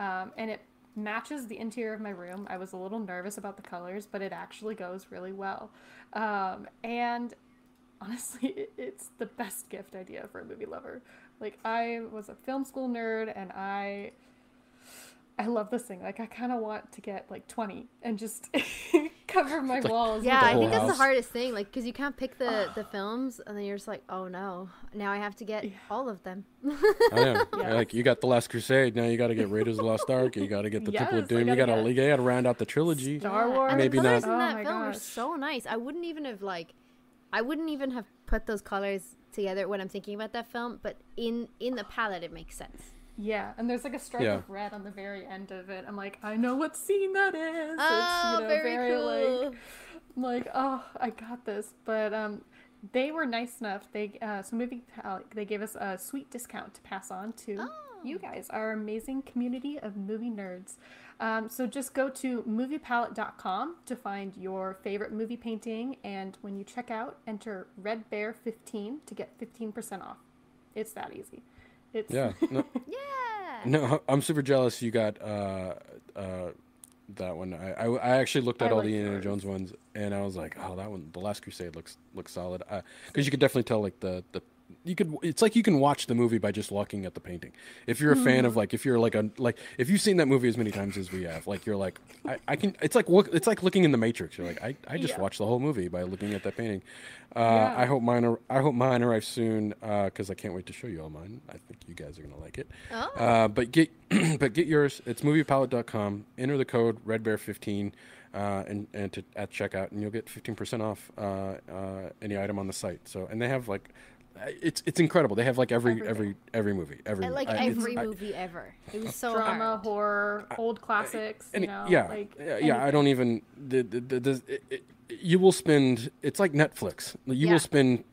um, and it matches the interior of my room. I was a little nervous about the colors, but it actually goes really well, um, and honestly, [laughs] it's the best gift idea for a movie lover. Like I was a film school nerd, and I. I love this thing. Like I kind of want to get like 20 and just [laughs] cover [laughs] my walls. Yeah, I whole think that's the hardest thing, like, because you can't pick the [sighs] the films, and then you're just like, oh no, now I have to get Yeah. all of them. I know. Yeah. Like you got the Last Crusade. Now you got to get Raiders of the Lost Ark. You got to get the Temple of Doom. You gotta got to get- you got to round out the trilogy. Star Yeah, Wars. And Maybe the colors not- in Oh that my film were gosh. so nice. I wouldn't even have like, I wouldn't even have put those colors together when I'm thinking about that film. But in in the palette, it makes sense. Yeah, and there's like a stripe Yeah. of red on the very end of it. I'm like, I know what scene that is. Oh, it's, you know, very, cool. like, I'm like, oh, I got this. But um, they were nice enough. They uh, so movie Pal- they gave us a sweet discount to pass on to Oh. you guys, our amazing community of movie nerds. Um, so just go to moviepalette.com to find your favorite movie painting, and when you check out, enter Red Bear 15 to get 15% off. It's that easy. It's Yeah. [laughs] No, yeah. no, I'm super jealous. You got uh, uh, that one. I, I, I actually looked at I all like the Indiana yours. Jones ones, and I was like, oh, that one, the Last Crusade looks looks solid. Because you could definitely tell like the the you could it's like you can watch the movie by just looking at the painting if you're a fan Mm-hmm. of like if you're like a like if you've seen that movie as many times as we have like you're like i, I can it's like look it's like looking in the matrix you're like i, I just Yeah. watched the whole movie by looking at that painting uh, Yeah. i hope mine ar- i hope mine arrives soon because i can't wait to show you all mine i think you guys are gonna like it Oh. uh, but get [clears throat] but get yours it's moviepalette.com enter the code redbear15 uh, and and to, at checkout and you'll get 15% off uh, uh, any item on the site so and they have like it's it's incredible. They have like every Everything. every every movie, every And, like I- it's- every I- movie ever. It was so drama, hard. horror, old classics. and you know, yeah, like yeah, yeah. I don't even. The, the, the, the, it, it, you will spend. It's like Netflix. You Yeah. will spend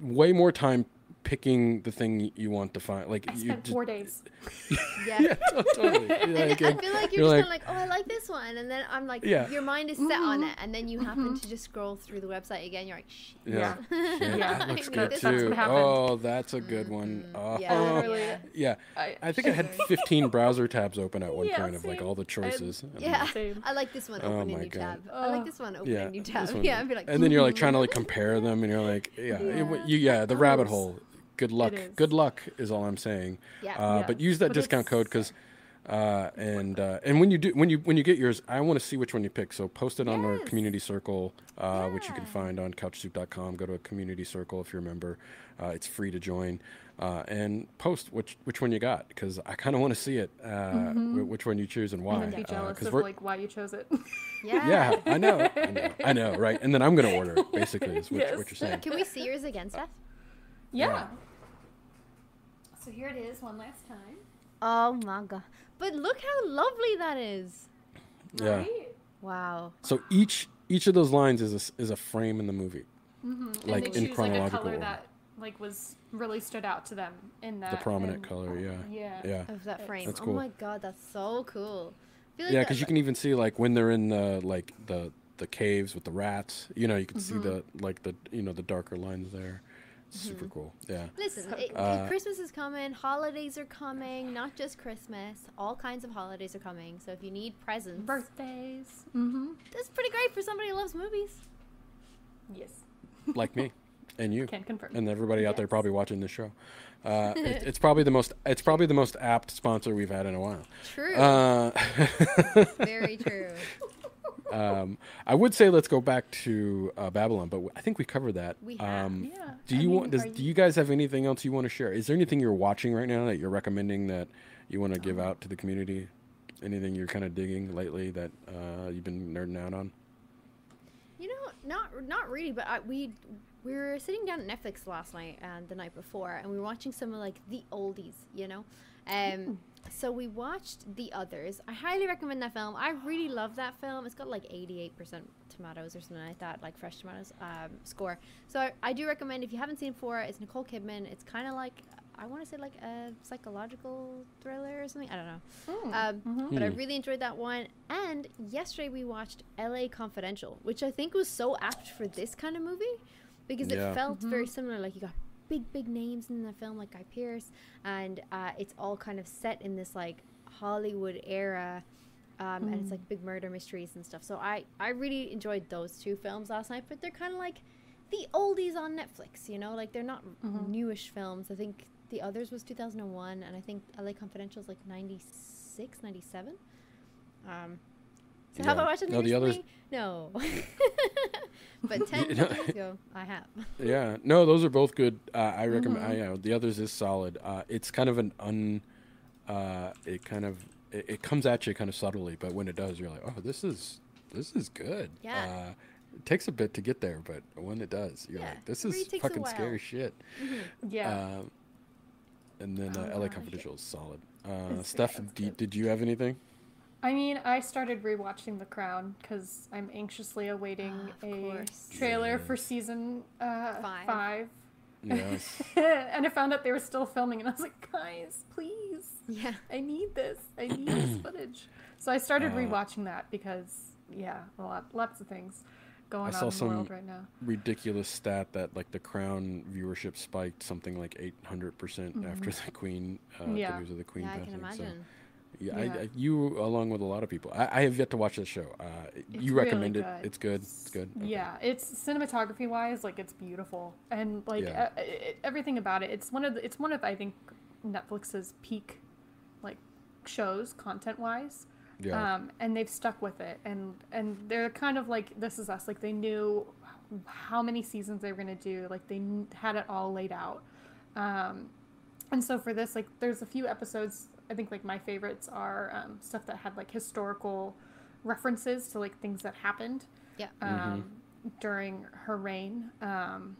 way more time picking the thing you want to find. Like I you spent just, four days. [laughs] Yeah. Yeah, to- totally. [laughs] And Like, I feel like you're you're, just like- kind of like, oh, I like this one, and then I'm like, Yeah. your mind is set on it, and then you happen to just scroll through the website again. You're like, shit. yeah, Yeah. yeah, [laughs] Yeah. that looks good this That's too. what. Oh, that's a good one. Mm-hmm. Oh, Yeah. Literally. yeah. yeah. I, I think I had 15 browser tabs open at one Yeah, point of like all the choices. I'm Yeah. like, Same. I like this one. Oh Open a my new God. tab. I like this one. Open yeah, a new tab. Yeah, I'd be like, and then you're like trying to like compare them, and you're like, yeah, Yeah. you, yeah, the rabbit Oh, hole. Good luck. Good luck is all I'm saying. Yeah. Uh, Yeah. But use that But discount code because, uh, and uh, and when you do when you when you get yours, I want to see which one you pick. So post it on our community circle, uh, which you can find on couchsoup.com. Go to a community circle if you're a member. Uh, it's free to join. Uh, and post which which one you got because I kind of want to see it, uh, wh- which one you choose and why. and then be Uh, of like why you chose it. yeah. yeah, I know, I know, [laughs] I know, right? And then I'm gonna order. Basically, is what, Yes. what you're saying. Can we see yours again, Steph? yeah. So here it is, one last time. Oh my god! But look how lovely that is. Yeah. Right? Wow. So each each of those lines is a, s- is a frame in the movie, mm-hmm. And like they in choose like a chronological color order. that like was really stood out to them in that the prominent and- color. Yeah. Yeah. Yeah. Of that frame. That's oh cool. Oh my god, that's so cool. Like Yeah, because you can even see like when they're in the like the the caves with the rats. You know, you can see mm-hmm. the like the you know the darker lines there. It's Super cool. Yeah. Listen, So it, cool. Uh, Christmas is coming, holidays are coming, not just Christmas. All kinds of holidays are coming. So if you need presents, Birthdays. Mm-hmm. that's pretty great for somebody who loves movies. Yes. [laughs] Like me, and you, Can confirm. and everybody out there probably watching this show. Uh, [laughs] it, it's probably the most it's probably the most apt sponsor we've had in a while. True. Uh, [laughs] Very true. Um, I would say let's go back to uh, Babylon, but I think we covered that. We have. Um, Yeah, Do I you mean, want? Does, are do you- you guys have anything else you want to share? Is there anything you're watching right now that you're recommending that you want to give Um, out to the community? Anything you're kind of digging lately that uh, you've been nerding out on? You know, not not really, but I, we we were sitting down at Netflix last night and the night before, and we were watching some of like the oldies, you know. Um, so we watched The Others. I highly recommend that film. I really love that film. It's got like eighty-eight percent tomatoes or something like that, like fresh tomatoes um, score. So I, I do recommend if you haven't seen it before. It's Nicole Kidman. It's kind of like I want to say like a psychological thriller or something. I don't know. Um, But I Hmm. really enjoyed that one. And yesterday we watched LA Confidential, which I think was so apt for this kind of movie because Yeah. it felt very similar. Like you got big, big names in the film, like Guy Pearce, and uh, it's all kind of set in this like Hollywood era. Um, And it's like big murder mysteries and stuff. So I, I really enjoyed those two films last night, but they're kind of like the oldies on Netflix, you know? Like they're not newish films. I think the others was 2001, and I think LA Confidential is like 96, 97. Um, so have I Yeah. watched it No, the others- recently? No. [laughs] but [laughs] 10 You know- years ago, [laughs] I have. Yeah, no, those are both good. Uh, I recommend. Mm-hmm. I, yeah, the others is solid. Uh, it's kind of an un. Uh, it kind of it, it comes at you kind of subtly, but when it does, you're like, oh, this is this is good. Yeah. Uh, it takes a bit to get there, but when it does, you're Yeah, like, this is fucking scary shit. Yeah. Um, and then uh, Oh, LA. Confidential is solid. Uh, Steph, it's do, good. did you have anything? I mean, I started rewatching The Crown because I'm anxiously awaiting Ah, a course. trailer for season uh, Five. five. Yes. [laughs] and I found out they were still filming, and I was like, guys, please, Yeah. I need this. I need this [clears throat] footage. So I started Uh, rewatching that because, yeah, a lot, lots of things going I on saw in the some- world right now. Ridiculous stat that like the Crown viewership spiked something like 800 percent after the Queen. Uh, Yeah. The news of the Queen Yeah, I can passing. So, imagine. Yeah, I, I, you along with a lot of people. I, I have yet to watch this show. Uh, you really recommend it? It's good. It's good. Okay. Yeah, it's cinematography wise, like it's beautiful, and like Yeah. uh, it, everything about it. It's one of the, it's one of I think Netflix's peak, like shows content wise. Yeah. Um, and they've stuck with it, and and they're kind of like this is us. Like they knew how many seasons they were gonna do. Like they had it all laid out. Um, and so for this, like there's a few episodes. I think like my favorites are um, stuff that had like historical references to like things that happened Yeah. um, during her reign. Um,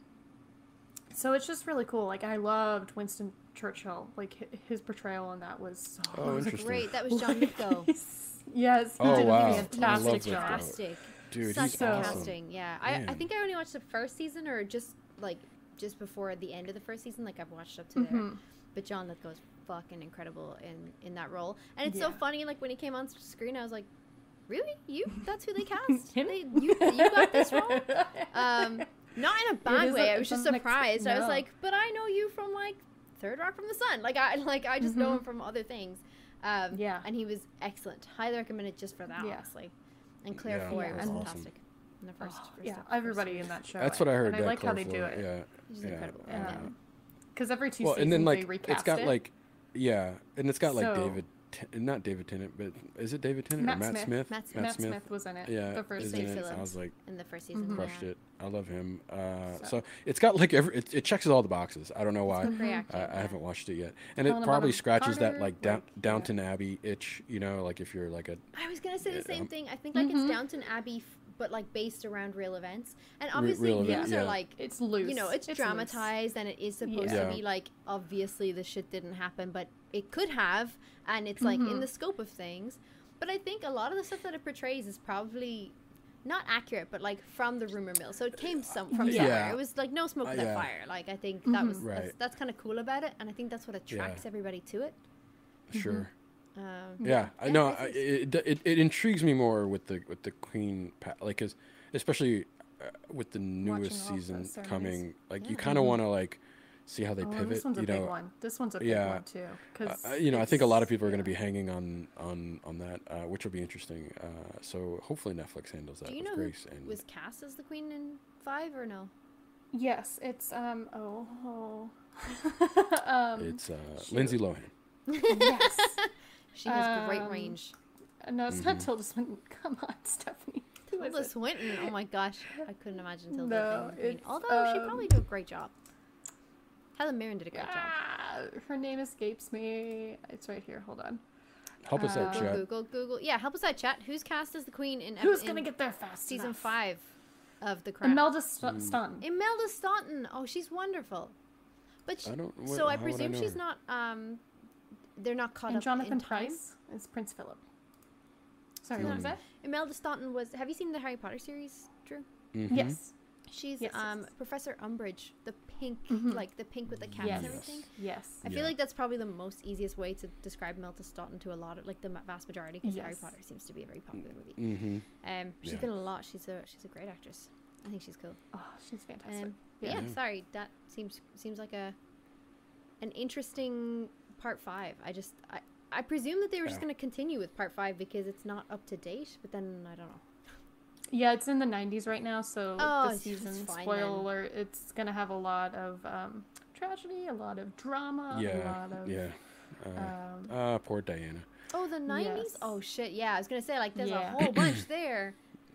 so it's just really cool. Like I loved Winston Churchill. Like his portrayal in that was so Oh, interesting. [laughs] Great. That was John Lithgow. [laughs] yes, he Oh, did wow. a I fantastic love job. Lithgow. Fantastic. Dude, Such he's good awesome. casting. Yeah. I, I think I only watched the first season or just like just before the end of the first season. Like I've watched up to there. Mhm. But John Lithgow is fucking incredible in in that role. And it's so funny. Like when he came on screen, I was like, "Really? You? That's who they [laughs] cast? Him? they, you, you got this role?" [laughs] Um, not in a bad way. a- I was just unexpe- surprised. I was like, "But I know you from like Third Rock from the Sun. Like I like I just know Mhm. him from other things." Um, Yeah. And he was excellent. Highly recommend it just for that, Yeah. honestly. And Claire Yeah, Foy yeah, was awesome. fantastic in the first. Oh, first yeah, first everybody in that show. That's what I heard. And I yeah, like how they Claire do it. Yeah. She's yeah. incredible. Because every two well, seasons and then they like recast it's got it. like yeah, and it's got like So- David, not David Tennant, but is it David Tennant Matt or Matt Smith. Smith? Matt Smith. Matt Smith was in it. Yeah, the first is in it. season. I was like, in the first season. Mhm. crushed yeah. it. I love him. Uh, so. So- it's got like every it, it checks all the boxes. I don't know why. Great. I, I haven't watched it yet, and Helena it probably Bonham scratches that Carter, like, down, like, yeah. Downton Abbey itch. You know, like if you're like a I was gonna say the Yeah, same um, thing. I think like Mhm. it's Downton Abbey, f- but like based around real events. And obviously real these event, are yeah. like It's loose. you know it's, loose. dramatized and it is supposed Yeah. to be like obviously the shit didn't happen, but it could have, and it's like in Mhm. the scope of things. But I think a lot of the stuff that it portrays is probably not accurate, but like from the rumor mill. So it came some from Yeah. somewhere. It was like no smoke Uh, without yeah. fire. Like I think that Mhm. was Right. that's kind of cool about it, and I think that's what attracts everybody to it. sure. Um, Yeah, I know. I I, it, it it intrigues me more with the with the Queen, pa- like, cause especially uh, with the newest Watching all the season coming, like you kind of want to like see how they Oh, pivot. this one's a you big one. This one's a big yeah. one too. uh, Because uh, you know, I think a lot of people are going to be hanging on on on that, uh, which will be interesting. Uh, so hopefully Netflix handles that Do you with know grace. who And was cast as the queen in five or no? Yes, it's um oh oh. [laughs] um, it's uh. Lindsay Lohan. [laughs] yes. She has great Um, range. No, it's not Mhm. Tilda Swinton. [laughs] Come on, Stephanie. Tilda. Swinton. Oh my gosh, I couldn't imagine Tilda No, playing the Queen. Although she'd um, probably do a great job. Helen Mirren did a great job. Her name escapes me. It's right here. Hold on. Help us out, Uh, chat. Google, Google. Yeah, help us out, chat. Who's cast as the Queen in Who's in gonna get there fast? season enough? five of The Crown? Imelda St- Staunton. Imelda Staunton. Oh, she's wonderful. But sh- I don't. What, so I presume know she's not. Um, they're not caught And up Jonathan in time. Price is Prince Philip. Sorry, what was that? Imelda Staunton was. Have you seen the Harry Potter series, Drew? Mhm. Yes. She's Yes, yes, um yes. Professor Umbridge, the pink, Mhm. like the pink with the caps Yes. and everything. Yes. I Yeah. feel like that's probably the most easiest way to describe Imelda Staunton to a lot of like the vast majority because Harry Potter seems to be a very popular movie. Mhm. Um, she's Yeah. been a lot. She's a she's a great actress. I think she's cool. Oh, she's fantastic. Um, but yeah. Yeah. sorry, that seems seems like a an interesting part five. I just I I presume that they were just going to continue with part five because it's not up to date. But then I don't know. Yeah, it's in the 90s right now, so Oh, this it's season, fine spoiler then. alert, it's gonna have a lot of um, tragedy, a lot of drama, a Yeah. lot of Yeah. Uh, um, ah, poor Diana. Oh, the nineties. Yes. Oh shit. Yeah, I was gonna say like there's Yeah. a whole [coughs] bunch there.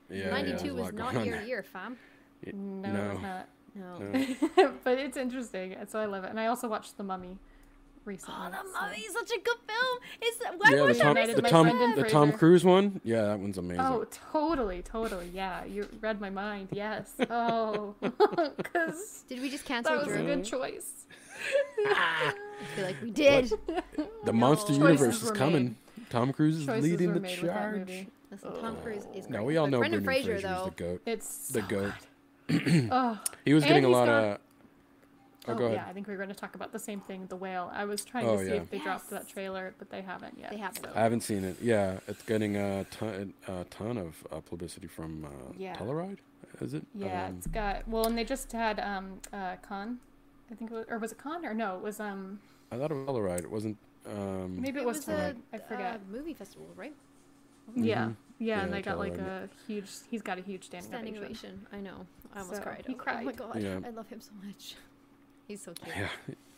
Yeah. Ninety yeah, two there's a was not going on your there. year, fam. Y- no, no. it's not. No. No. [laughs] but it's interesting, so I love it. And I also watched The Mummy recently. Oh, the so- Mummy is such a good film. It's I yeah, watched the that Tom, United the my Tom, the Tom Cruise one. Yeah, that one's amazing. Oh, totally, totally. Yeah, you read my mind. Yes. [laughs] Oh, [laughs] because Did we just cancel? that cancel was a good choice. Ah, I feel like we [laughs] did. the Monster Choices Universe is coming. made. Tom Cruise is Choices leading the made with that charge. movie. Listen, Tom Cruise is great. No, we all but know Brendan Brendan Fraser Fraser's though. the goat. It's The so goat. good. [clears throat] oh, He was And getting a lot got- of. Oh, oh, go yeah. I think we are going to talk about the same thing, the whale. I was trying Oh, to see yeah. if they dropped that trailer, but they haven't yet. They haven't. so- I haven't seen it. Yeah, it's getting a ton, a ton of uh, publicity from uh, Yeah. Telluride. Is it? Yeah, Um, it's got well, and they just had um uh Cannes, I think it was, or was it Cannes or no, it was um I thought it was Telluride. It wasn't. Um, maybe it, It was, was Telluride. a I forget. uh, movie festival, right? yeah, Mhm. yeah, and Yeah, they got like Telluride. a huge. He's got a huge standing, Standing ovation. ovation. I know. I almost So, cried. he I was like, Oh my god, Yeah. I love him so much. He's so cute. Yeah.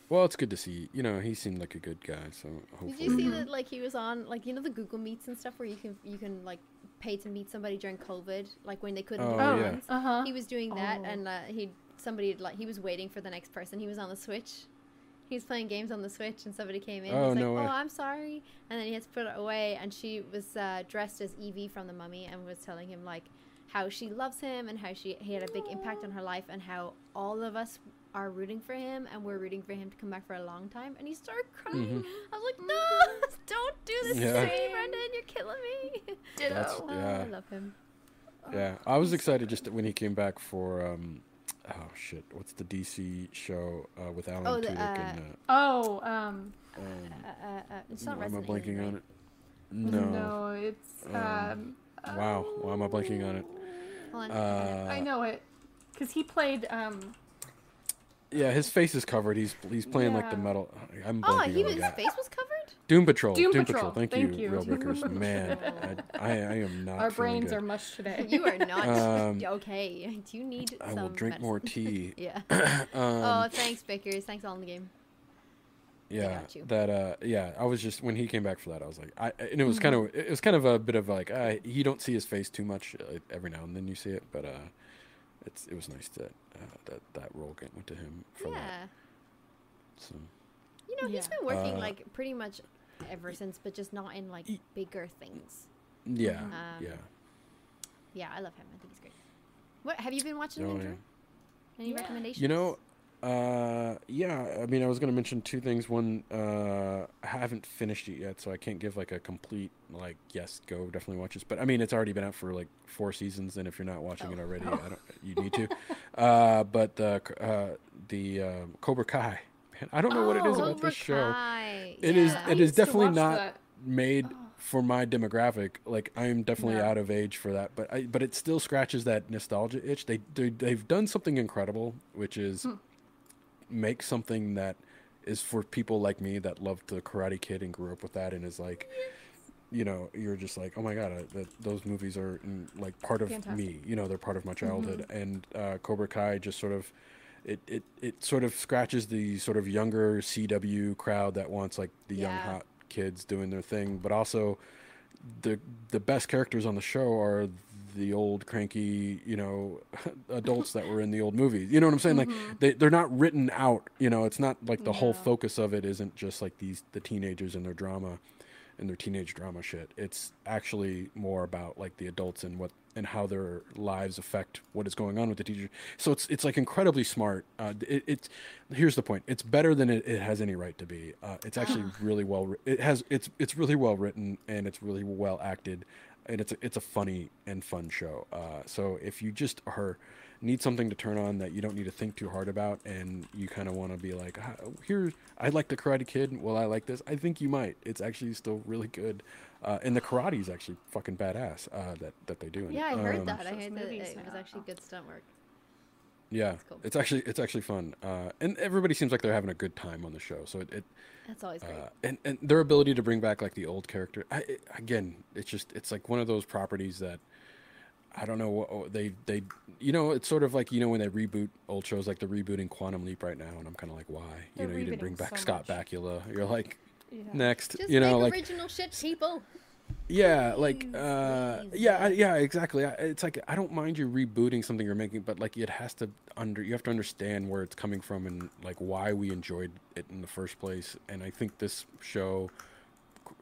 Well, it's good to see. You know, he seemed like a good guy. So hopefully. Did you see that like he was on like you know the Google Meets and stuff where you can you can like pay to meet somebody during COVID like when they couldn't Oh, do yeah. Uh huh. He was doing that Oh. and uh, he somebody like he was waiting for the next person. He was on the Switch. He was playing games on the Switch and somebody came in. Oh, He's like, no way. "Oh, I'm sorry," and then he had to put it away. And she was uh, dressed as Evie from the Mummy and was telling him like how she loves him and how she he had a big impact on her life and how all of us are rooting for him and we're rooting for him to come back for a long time. And he started crying. Mhm. I was like, "No, [laughs] don't do this Yeah. to me, Brendan. You're killing me." That's- Oh, I love him. Yeah, I was excited just when he came back for. Um, oh shit! What's the DC show uh, with Alan Oh, the, Tudyk and? Uh, Oh, um, um, Uh, uh, uh, it's not why am I Resident blanking Evil, on it? No. no, it's um. Um, Wow, why am I blanking on it? Hold. Uh, I know it, because he played um. Yeah, his face is covered. He's he's playing like the metal. I'm Oh, blanking he on was, it. his face was covered. Doom Patrol. Doom Doom, Patrol, Patrol. Thank, thank you, you. Real Doom Brickers. [laughs] Man, I, I, I am not. Our brains good. are mush today. [laughs] You are not Um, [laughs] okay. Do you need I some will drink medicine? more tea. yeah. [coughs] um, oh, thanks, Bickers. Thanks, all in the game. yeah, got you. that. Uh, yeah, I was just when he came back for that, I was like, I and it was Mm-hmm. kind of it was kind of a bit of like uh, you don't see his face too much. Uh, every now and then you see it, but uh, it's it was nice that uh, that that role get- went to him for yeah. that. So You know, he's been working Uh, like pretty much ever since, but just not in like Ye- bigger things. yeah, Um, yeah. Yeah, I love him. I think he's great. What have you been watching, Oh, Andrew? yeah. Any Yeah. recommendations? You know, uh, yeah. I mean, I was gonna mention two things. One, uh, I haven't finished it yet, so I can't give like a complete like yes, go definitely watch this. But I mean, it's already been out for like four seasons, and if you're not watching Oh. it already, I don't. You need to. [laughs] uh, but the uh, the um, Cobra Kai. Man, I don't know what it is Oh, about Cobra this show. Kai. It is- yeah. I it is definitely not that. Made Oh. for my demographic. Like I am definitely No. out of age for that, but I but it still scratches that nostalgia itch. They, they they've done something incredible, which is Hmm. Make something that is for people like me that loved the Karate Kid and grew up with that, and is like, you know, you're just like, oh my god, I, that, those movies are mm, like part of Fantastic. me. You know, they're part of my childhood, and uh, Cobra Kai just sort of. It, it, it sort of scratches the sort of younger CW crowd that wants like the young hot kids doing their thing, but also the the best characters on the show are the old cranky, you know, [laughs] adults that were in the old movies. You know what I'm saying? Like they they're not written out. You know, it's not like the whole focus of it isn't just like these the teenagers and their drama and their teenage drama shit. It's actually more about like the adults and what and how their lives affect what is going on with the teacher. So it's it's like incredibly smart. Uh, it, it's here's the point. It's better than it, it has any right to be. Uh, it's actually [sighs] really well. It has it's it's really well written and it's really well acted, and it's a, it's a funny and fun show. Uh, so if you just are need something to turn on that you don't need to think too hard about and you kind of want to be like "Ah, here i like the karate kid well i like this i think you might it's actually still really good uh, and the karate is actually fucking badass uh, that, that they do. Yeah, I heard Um, that. I heard that it was actually good stunt work. Yeah cool. it's actually it's actually fun uh, and everybody seems like they're having a good time on the show so it, it That's always great. uh, and and their ability to bring back like the old character I, it, again it's just it's like one of those properties that i don't know what they they you know it's sort of like you know when they reboot old shows like they're rebooting quantum leap right now and i'm kind of like why They're you know you didn't bring back so scott much. bakula you're like Yeah. next Just you know make like original shit, people. Yeah like uh yeah yeah exactly. It's like i don't mind you rebooting something you're making but like it has to under you have to understand where it's coming from and like why we enjoyed it in the first place and i think this show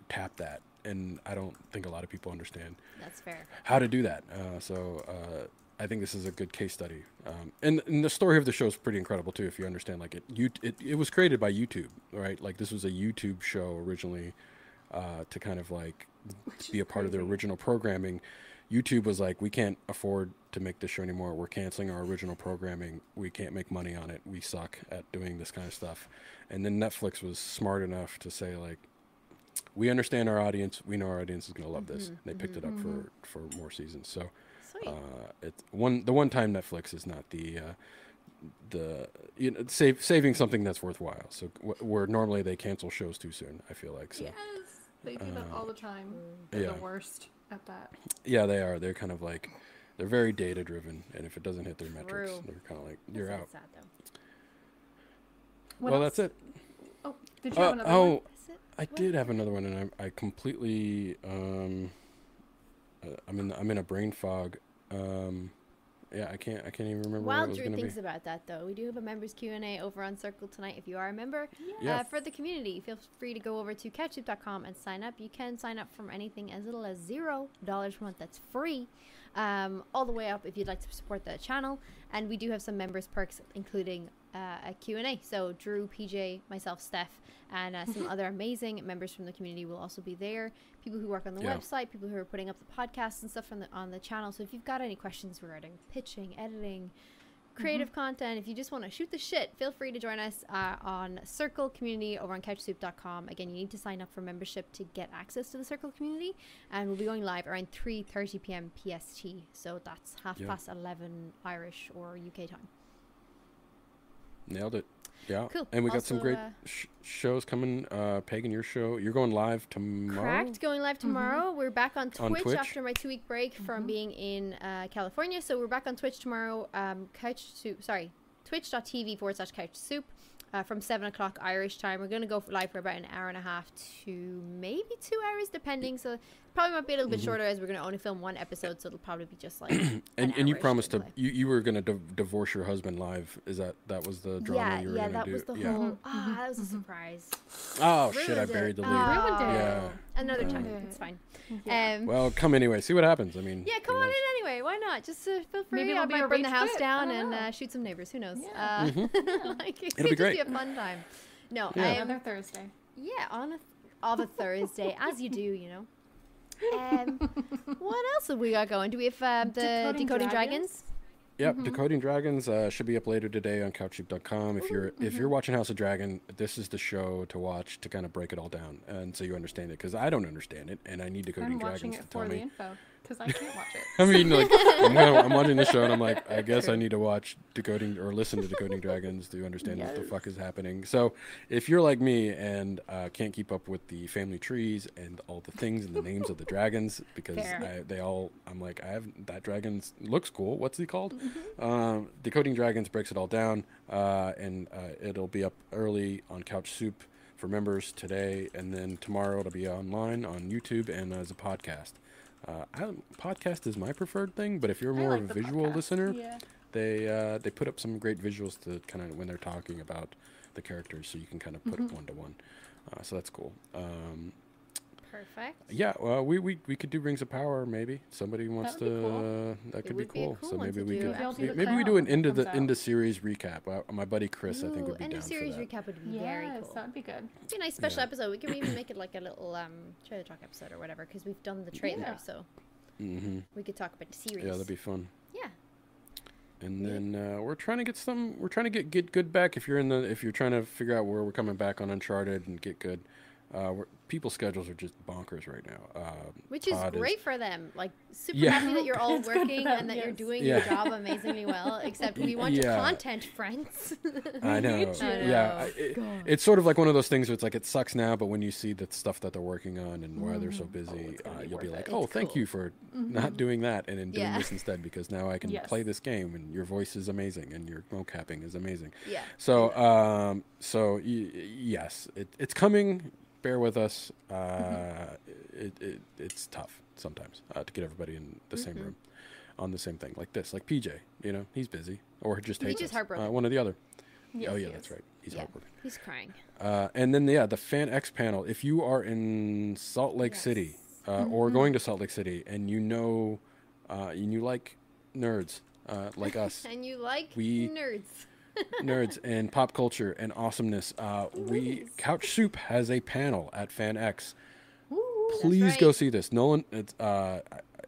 tapped that and i don't think a lot of people understand That's fair. how to do that uh, so uh, i think this is a good case study um, and, and the story of the show is pretty incredible too if you understand like it, you, it it was created by youtube right? Like this was a youtube show originally uh, to kind of like be a part of their original programming. YouTube was like, we can't afford to make this show anymore. We're canceling our original programming. We can't make money on it. We suck at doing this kind of stuff. And then Netflix was smart enough to say like, we understand our audience. We know our audience is going to love this. And They picked it up for for more seasons. So uh, it's one the one time Netflix is not the uh, the you know save, saving something that's worthwhile. So w- where normally they cancel shows too soon. I feel like so. Yes, they do that all the time. Mm. They're yeah. the worst at that. Yeah, they are. They're kind of like they're very data driven, and if it doesn't hit their metrics, True. they're kind of like you're That's out. Sad, though. Well, else? that's it. Oh, did you Uh, have another oh, one? That's it. I did have another one, and I, I completely um, uh, I'm in I'm in a brain fog. Um, yeah, I can't I can't even remember what While Drew thinks be. about that, though, we do have a members Q and A over on Circle tonight. If you are a member, Yeah. uh, for the community, feel free to go over to couchsoup.com and sign up. You can sign up from anything as little as zero dollars per month. That's free, um, all the way up if you'd like to support the channel. And we do have some members perks, including uh, a Q and A. So Drew, PJ, myself, Steph, and uh, some [laughs] other amazing members from the community will also be there. People who work on the Yeah. website, people who are putting up the podcasts and stuff on the on the channel. So if you've got any questions regarding pitching, editing, creative content, if you just want to shoot the shit, feel free to join us uh, on Circle Community over on couchsoup.com. Again, you need to sign up for membership to get access to the Circle community, and we'll be going live around 3:30 p.m. PST. So that's half Yeah. past 11 Irish or UK time. Nailed it. Yeah. Cool. And we got some great uh, sh- shows coming. Uh, Pagan, your show. You're going live tomorrow. Correct. Going live tomorrow. We're back on Twitch, On Twitch? after my two week break from being in uh, California. So we're back on Twitch tomorrow. Um, couch soup. Sorry, twitch.tv forward slash couch soup. Uh, from 7 o'clock Irish time. We're going to go live for about an hour and a half to maybe two hours, depending. So probably might be a little bit shorter as we're going to only film one episode. So it'll probably be just like. [clears throat] And, an and you promised to you, you were gonna div- divorce your husband live. Is that that was the drama Yeah, you were yeah, gonna that do? was the yeah. whole. Ah, that was a surprise. Oh shit! I buried it. the lead. Ruined it. Yeah. Another time. Ruined It's fine. Yeah. Um, Well, come anyway. See what happens. I mean. Yeah, come who on in anyway. Why not? Just uh, feel free. Maybe I it'll be might a burn the house quit. Down and uh, shoot some neighbors. Who knows? Yeah. Uh, [laughs] like, it It'll be could just great. be a fun time. No, Yeah. um, Another Thursday. yeah, on a th- of a Thursday, as you do, you know. Um, what else have we got going? Do we have um, the Decoding decoding, Dragons? dragons? Yep, Decoding Dragons uh, should be up later today on couchsoup.com. If you're if mm-hmm. you're watching House of Dragon, this is the show to watch to kind of break it all down and so you understand it because I don't understand it and I need Decoding I'm Dragons it to tell the me. info because I can't watch it. [laughs] I mean, like [laughs] I'm, I'm watching the show and I'm like, I guess I need to watch Decoding or listen to Decoding Dragons to understand what the fuck is happening. So, if you're like me and uh, can't keep up with the family trees and all the things and the names of the [laughs] dragons because I, they all, I'm like, I have that dragon looks cool. What's he called? Mm-hmm. Um, Decoding Dragons breaks it all down, uh, and uh, it'll be up early on Couch Soup for members today, and then tomorrow it'll be online on YouTube and as a podcast. Uh, I, podcast is my preferred thing, but if you're more like of a visual podcast, listener, Yeah. they uh, they put up some great visuals to kind of when they're talking about the characters, so you can kind of put Mm-hmm. one to one. Uh, So that's cool. Um, Perfect. yeah, well, we, we we could do Rings of Power maybe. Somebody wants to. cool. Uh, that could be would be cool. cool so maybe we do, could Maybe I'll do the maybe we do an end of the out. into series recap. Uh, my buddy Chris, I think Ooh, would be end down of series for that. recap would be Yes, very cool. that'd be good. It'd be a nice special Yeah. episode. We could even make it like a little um trailer talk episode or whatever because we've done the trailer, Yeah. so hmm we could talk about the series. Yeah, that'd be fun. Yeah. And then uh, we're trying to get some. We're trying to get get good back. If you're in the, if you're trying to figure out where we're coming back on Uncharted and get good, uh, we're, people's schedules are just bonkers right now. Uh, Which is Todd great for them. Like super Yeah. happy that you're all [laughs] It's working them, and that you're doing Yeah. your job amazingly well. [laughs] Except we want your content, friends. [laughs] I know. hate you. I Yeah. I, it, it's sort of like one of those things where it's like it sucks now, but when you see the stuff that they're working on and why they're so busy, Mm-hmm. it's gonna uh, you'll be like, it. "Oh, It's thank cool. you for not doing that and then doing Yeah. this instead because now I can Yes. play this game and your voice is amazing and your mocapping is amazing." yeah. So, um, so y- yes, it, it's coming. Bear with us. Uh, Mm-hmm. it, it, it's tough sometimes uh, to get everybody in the same Mm-hmm. room on the same thing like this. Like PJ, you know, he's busy or just hates PJ's us. heartbroken. Uh, one or the other. Yes, oh yeah, that's right. He's Yeah. heartbroken. He's crying. Uh, and then yeah, the Fan X panel. If you are in Salt Lake City uh, or going to Salt Lake City and you know, uh, and you like nerds uh, like us, [laughs] And you like We- nerds. Nerds and pop culture and awesomeness, uh, we Couch Soup has a panel at Fan X. Please go see this. Nolan, it's, uh,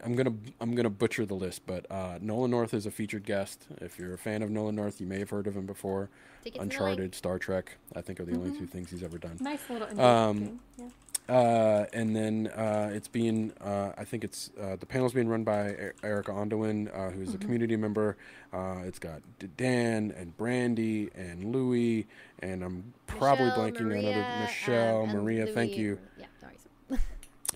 I'm gonna I'm gonna butcher the list, but uh, Nolan North is a featured guest. If you're a fan of Nolan North, you may have heard of him before. Tickets Uncharted. Star Trek, I think are the only two things he's ever done. Nice little Um, yeah. Uh, and then uh, it's being, uh, I think it's uh, the panel's being run by E- Erica Ondowin, uh, who's a community member. Uh, it's got D- Dan and Brandy and Louie, and I'm probably Michelle, blanking on Maria, other Michelle, um, Maria. Thank you. Yeah, sorry. [laughs]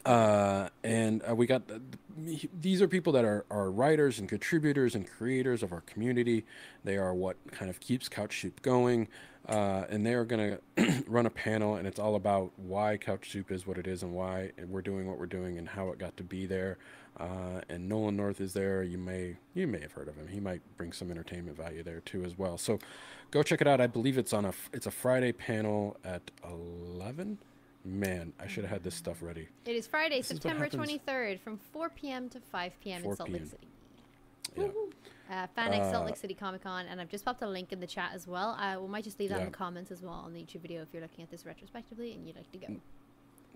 Uh, and uh, we got uh, th- these are people that are, are writers and contributors and creators of our community. They are what kind of keeps Couch Soup going. Uh, and they are going to [clears throat] run a panel, and it's all about why Couch Soup is what it is and why we're doing what we're doing and how it got to be there. Uh, and Nolan North is there. You may you may have heard of him. He might bring some entertainment value there too as well. So go check it out. I believe it's on a it's a Friday panel at eleven. Man, I should have had this stuff ready. It is Friday, This September 23rd from 4 p.m. to 5 p.m. in 4 Salt Lake City. Yeah. Uh, FanX Salt Uh, Lake City Comic Con, and I've just popped a link in the chat as well. Uh, we might just leave that in the comments as well on the YouTube video if you're looking at this retrospectively and you'd like to go.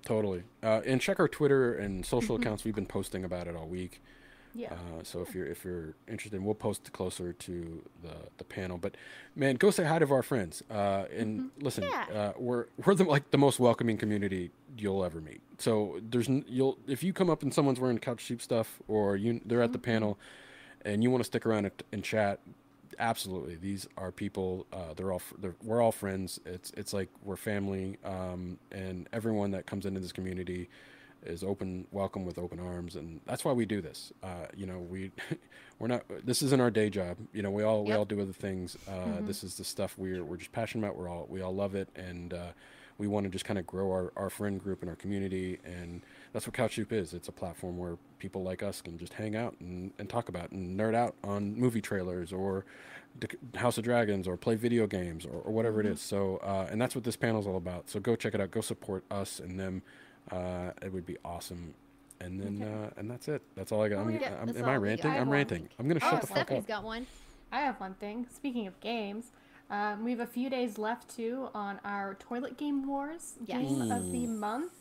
Totally. Uh, and check our Twitter and social [laughs] accounts. We've been posting about it all week. Yeah. Uh, so if you're if you're interested, we'll post closer to the, the panel. But man, go say hi to our friends. Uh, and listen, Yeah. uh, we're we're the like the most welcoming community you'll ever meet. So there's n- you'll if you come up and someone's wearing Couch Soup stuff or you they're at the panel, and you want to stick around and, and chat. Absolutely, these are people. Uh, they're all they're, we're all friends. It's it's like we're family, um, and everyone that comes into this community is open, welcome with open arms, and that's why we do this. Uh, you know, we [laughs] we're not. This isn't our day job. You know, we all we all do other things. Uh, This is the stuff we're we're just passionate about. We're all we all love it, and uh, we want to just kind of grow our, our friend group and our community, and that's what Couch Soup is. It's a platform where people like us can just hang out and, and talk about and nerd out on movie trailers or D- House of Dragons or play video games or, or whatever it is. So, uh, and that's what this panel is all about. So go check it out. Go support us and them. Uh, it would be awesome. And then, Okay. uh, and that's it. That's all I got. I'm, yeah, I'm, that's am I ranting? I I'm ranting. I'm gonna Oh, shut the fuck Stephanie's up. got one. I have one thing. Speaking of games, um, we have a few days left too on our Toilet Game Wars Yes. game of the month,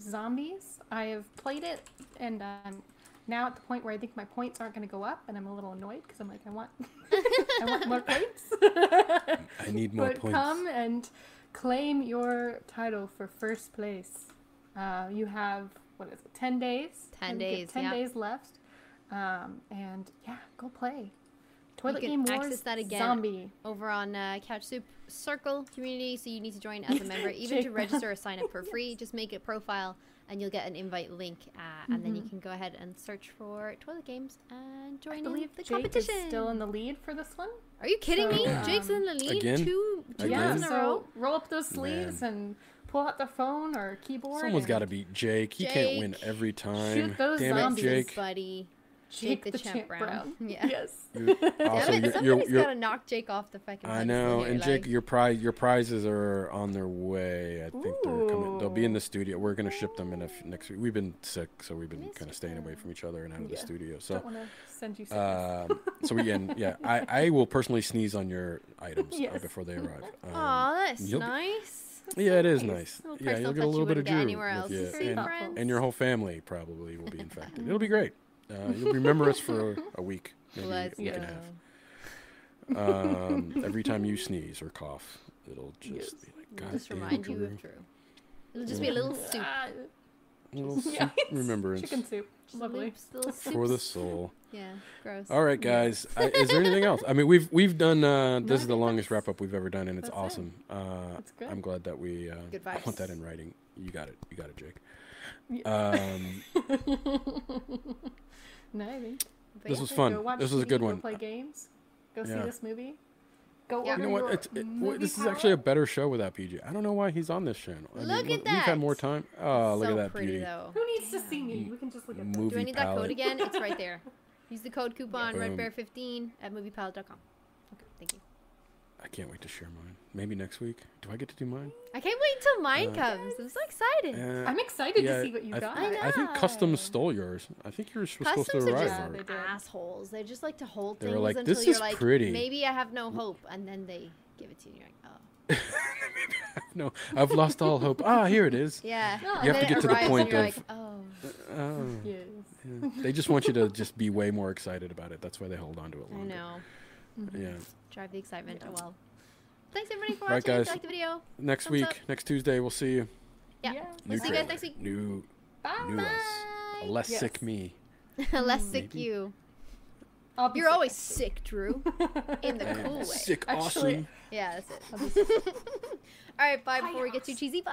Zombies. I have played it, and I'm now at the point where I think my points aren't going to go up, and I'm a little annoyed because I'm like, I want, [laughs] I want more points. [laughs] I need more but points. come and claim your title for first place. Uh, you have what is it? Ten days. 10 And you get days, Ten yeah. days left. Um, and yeah, go play. Toilet can Game Wars. access that again. Zombie. over on uh, Couch Soup Circle community. So you need to join as a member, [laughs] even to register or sign up for free. Just make a profile, and you'll get an invite link, uh, and then you can go ahead and search for toilet games and Mm-hmm. I join in believe the Jake competition. is still in the lead for this one. Are you kidding So, me? um, Jake's in the lead Again? two two Again? Yeah, in a so roll up those sleeves Man. and pull out the phone or keyboard. Someone's got to beat Jake. He can't win every time. Shoot those Damn zombies. it, Jake. buddy. Jake, Jake the Champ Brown. [laughs] Yeah. Yes. [laughs] You're- Damn it, you're, somebody's you're, you're, gotta knock Jake off the fucking. I know, and Jake, like- your prize, your prizes are on their way. I think they're coming. They'll be in the studio. We're gonna ship them in a f- next week. We've been sick, so we've been kind of staying away from each other and out of the studio. So, Don't want to send you sickness. um, so we can, yeah, I, I will personally sneeze on your items uh, Yes. before they arrive. [laughs] Um, Aw, that's you'll be- nice. yeah, it is nice. nice. Yeah, you'll get a touch you little bit of wouldn't get Drew anywhere with you, and, and your whole family probably will be infected. It'll be great. Uh, you'll remember us for a week, maybe Let's a week go. and a half. Um, every time you sneeze or cough, it'll just Yes. be like, God Just damn, remind you of Drew. It'll just be a little soup. A little Yeah. [laughs] soup remembrance chicken soup. Lovely. loops, little for the soul. Yeah, gross. All right, guys. I, is there anything else? I mean, we've we've done. Uh, [laughs] this I is the longest wrap up we've ever done, and it's that's it. awesome. Uh, That's good. I'm glad that we. Uh, Good I want that in writing. You got it. You got it, Jake. Yeah. Um, [laughs] No, I think. But This was fun. Go watch This was a TV, good Go one. play games. Go Yeah. see this movie. Go Yeah. you know what? It's, it, movie well, this is actually a better show without PJ. I don't know why he's on this channel. I Look mean, at we- We've had more time. Oh, look at that pretty beauty. though. Who needs to see me? We can just look at the Movie Do I need that code again? It's right there. Use the code [laughs] coupon Boom. redbear15 at moviepilot.com. Okay, thank you. I can't wait to share mine. Maybe next week. Do I get to do mine? I can't wait till mine Uh, comes. I'm so excited. Uh, I'm excited yeah, to see what you I, got. th- I think. Customs stole yours. I think yours was supposed to arrive. Customs are just Yeah, assholes. They just like to hold They were things like, until "This you're is like, pretty." maybe I have no hope, and then they give it to you. and You're like, oh, [laughs] no, I've lost all hope. Ah, here it is. yeah. You have to get to the arrives point of- like, oh, Oh. Yes. Yeah. They just want you to just be way more excited about it. That's why they hold on to it [laughs] I longer. Know. Yeah. Drive the excitement. Oh well. Thanks everybody for Right, watching. If guys. you liked the video, Next Thumbs week, up. next Tuesday, we'll see you. yeah. Yeah. We'll see you guys next week. New, Bye. new us. A less Yes. sick me. [laughs] Less sick you. I'll You're sick always next sick, Drew. [laughs] In the Yeah. cool way. Sick, Actually- awesome. Yeah, that's it. I'll be sick. [laughs] All right, bye before we get too cheesy. Bye.